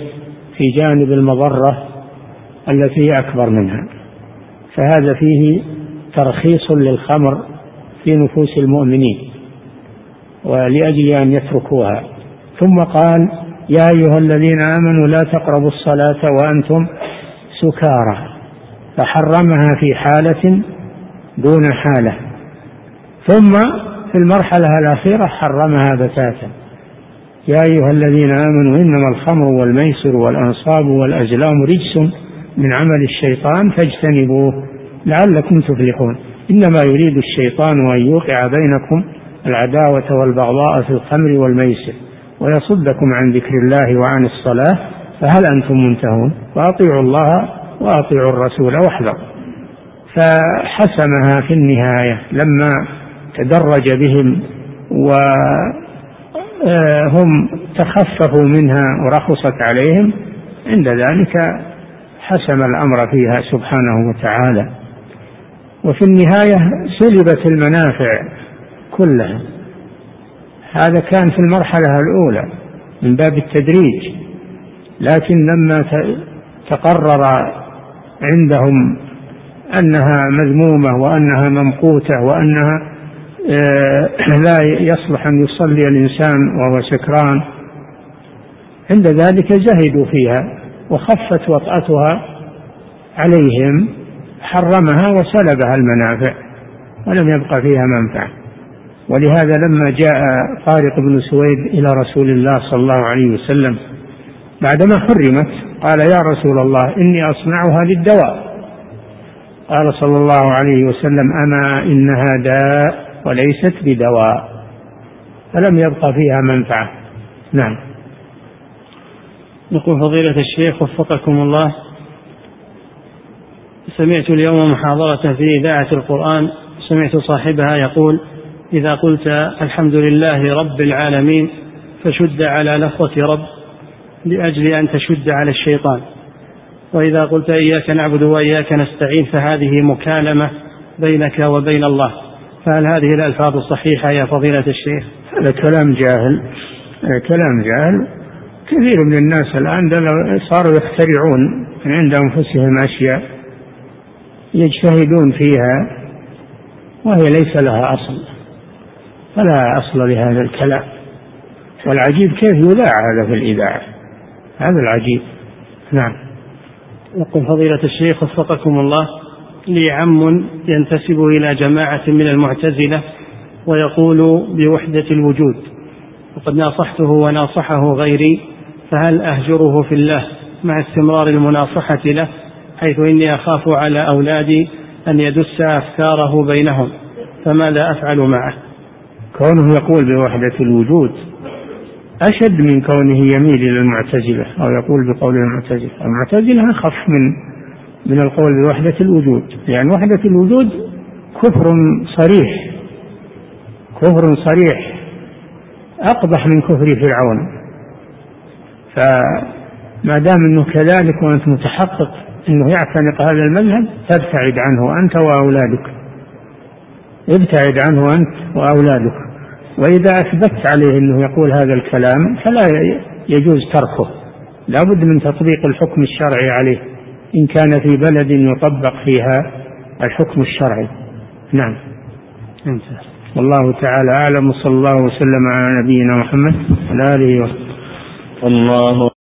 في جانب المضرة التي أكبر منها. فهذا فيه ترخيص للخمر في نفوس المؤمنين ولأجل أن يتركوها. ثم قال يا أيها الذين آمنوا لا تقربوا الصلاة وأنتم سكارى. فحرمها في حالة دون حالة. ثم في المرحلة الأخيرة حرمها بتاتا. يا أيها الذين آمنوا إنما الخمر والميسر والأنصاب والأزلام رجس من عمل الشيطان فاجتنبوه لعلكم تفلحون. إنما يريد الشيطان أن يوقع بينكم العداوة والبغضاء في الخمر والميسر ويصدكم عن ذكر الله وعن الصلاة. فهل أنتم منتهون؟ وأطيعوا الله وأطيعوا الرسول واحذروا. فحسمها في النهاية لما تدرج بهم وهم تخففوا منها ورخصت عليهم. عند ذلك حسم الأمر فيها سبحانه وتعالى. وفي النهاية سلبت المنافع كلها. هذا كان في المرحلة الأولى من باب التدريج. لكن لما تقرر عندهم أنها مذمومة وأنها ممقوتة وأنها آه، لا يصلح أن يصلي الإنسان وهو سكران. عند ذلك زهدوا فيها وخفت وطأتها عليهم حرمها وسلبها المنافع ولم يبقى فيها منفعة. ولهذا لما جاء طارق بن سويد إلى رسول الله صلى الله عليه وسلم بعدما حرمت قال يا رسول الله إني أصنعها للدواء. قال صلى الله عليه وسلم أما إنها داء وليست بدواء. فلم يبقى فيها منفعة. نعم. يقول فضيلة الشيخ وفقكم الله. سمعت اليوم محاضرة في إذاعة القرآن. سمعت صاحبها يقول إذا قلت الحمد لله رب العالمين فشد على لفظة رب لأجل أن تشد على الشيطان. وإذا قلت إياك نعبد وإياك نستعين فهذه مكالمة بينك وبين الله. فهل هذه الألفاظ الصحيحة يا فضيلة الشيخ؟ هذا كلام جاهل. كلام جاهل. كثير من الناس الآن صاروا يخترعون من عند أنفسهم أشياء يجتهدون فيها وهي ليس لها أصل. فلا أصل لهذا الكلام. والعجيب كيف يذاع هذا في الإذاعة؟ هذا العجيب. نعم. يقول فضيلة الشيخ وفقكم الله لي عم ينتسب إلى جماعة من المعتزلة ويقول بوحدة الوجود وقد ناصحته وناصحه غيري فهل أهجره في الله مع استمرار المناصحة له حيث إني أخاف على أولادي أن يدس أفكاره بينهم فماذا أفعل معه؟ كونه يقول بوحدة الوجود أشد من كونه يميل إلى المعتزلة أو يقول بقول المعتزلة. المعتزلة أخف من من القول بوحدة الوجود لأن يعني وحدة الوجود كفر صريح كفر صريح أقبح من كفر فرعون. فما دام أنه كذلك وأنت متحقق أنه يعتنق هذا المذهب تبتعد عنه أنت وأولادك. ابتعد عنه أنت وأولادك. وإذا أثبت عليه أنه يقول هذا الكلام فلا يجوز تركه. لا بد من تطبيق الحكم الشرعي عليه. إن كان في بلد يطبق فيها الحكم الشرعي. نعم. والله تعالى أعلم وصلى الله وسلم على نبينا محمد وعلى آله وصحبه. الله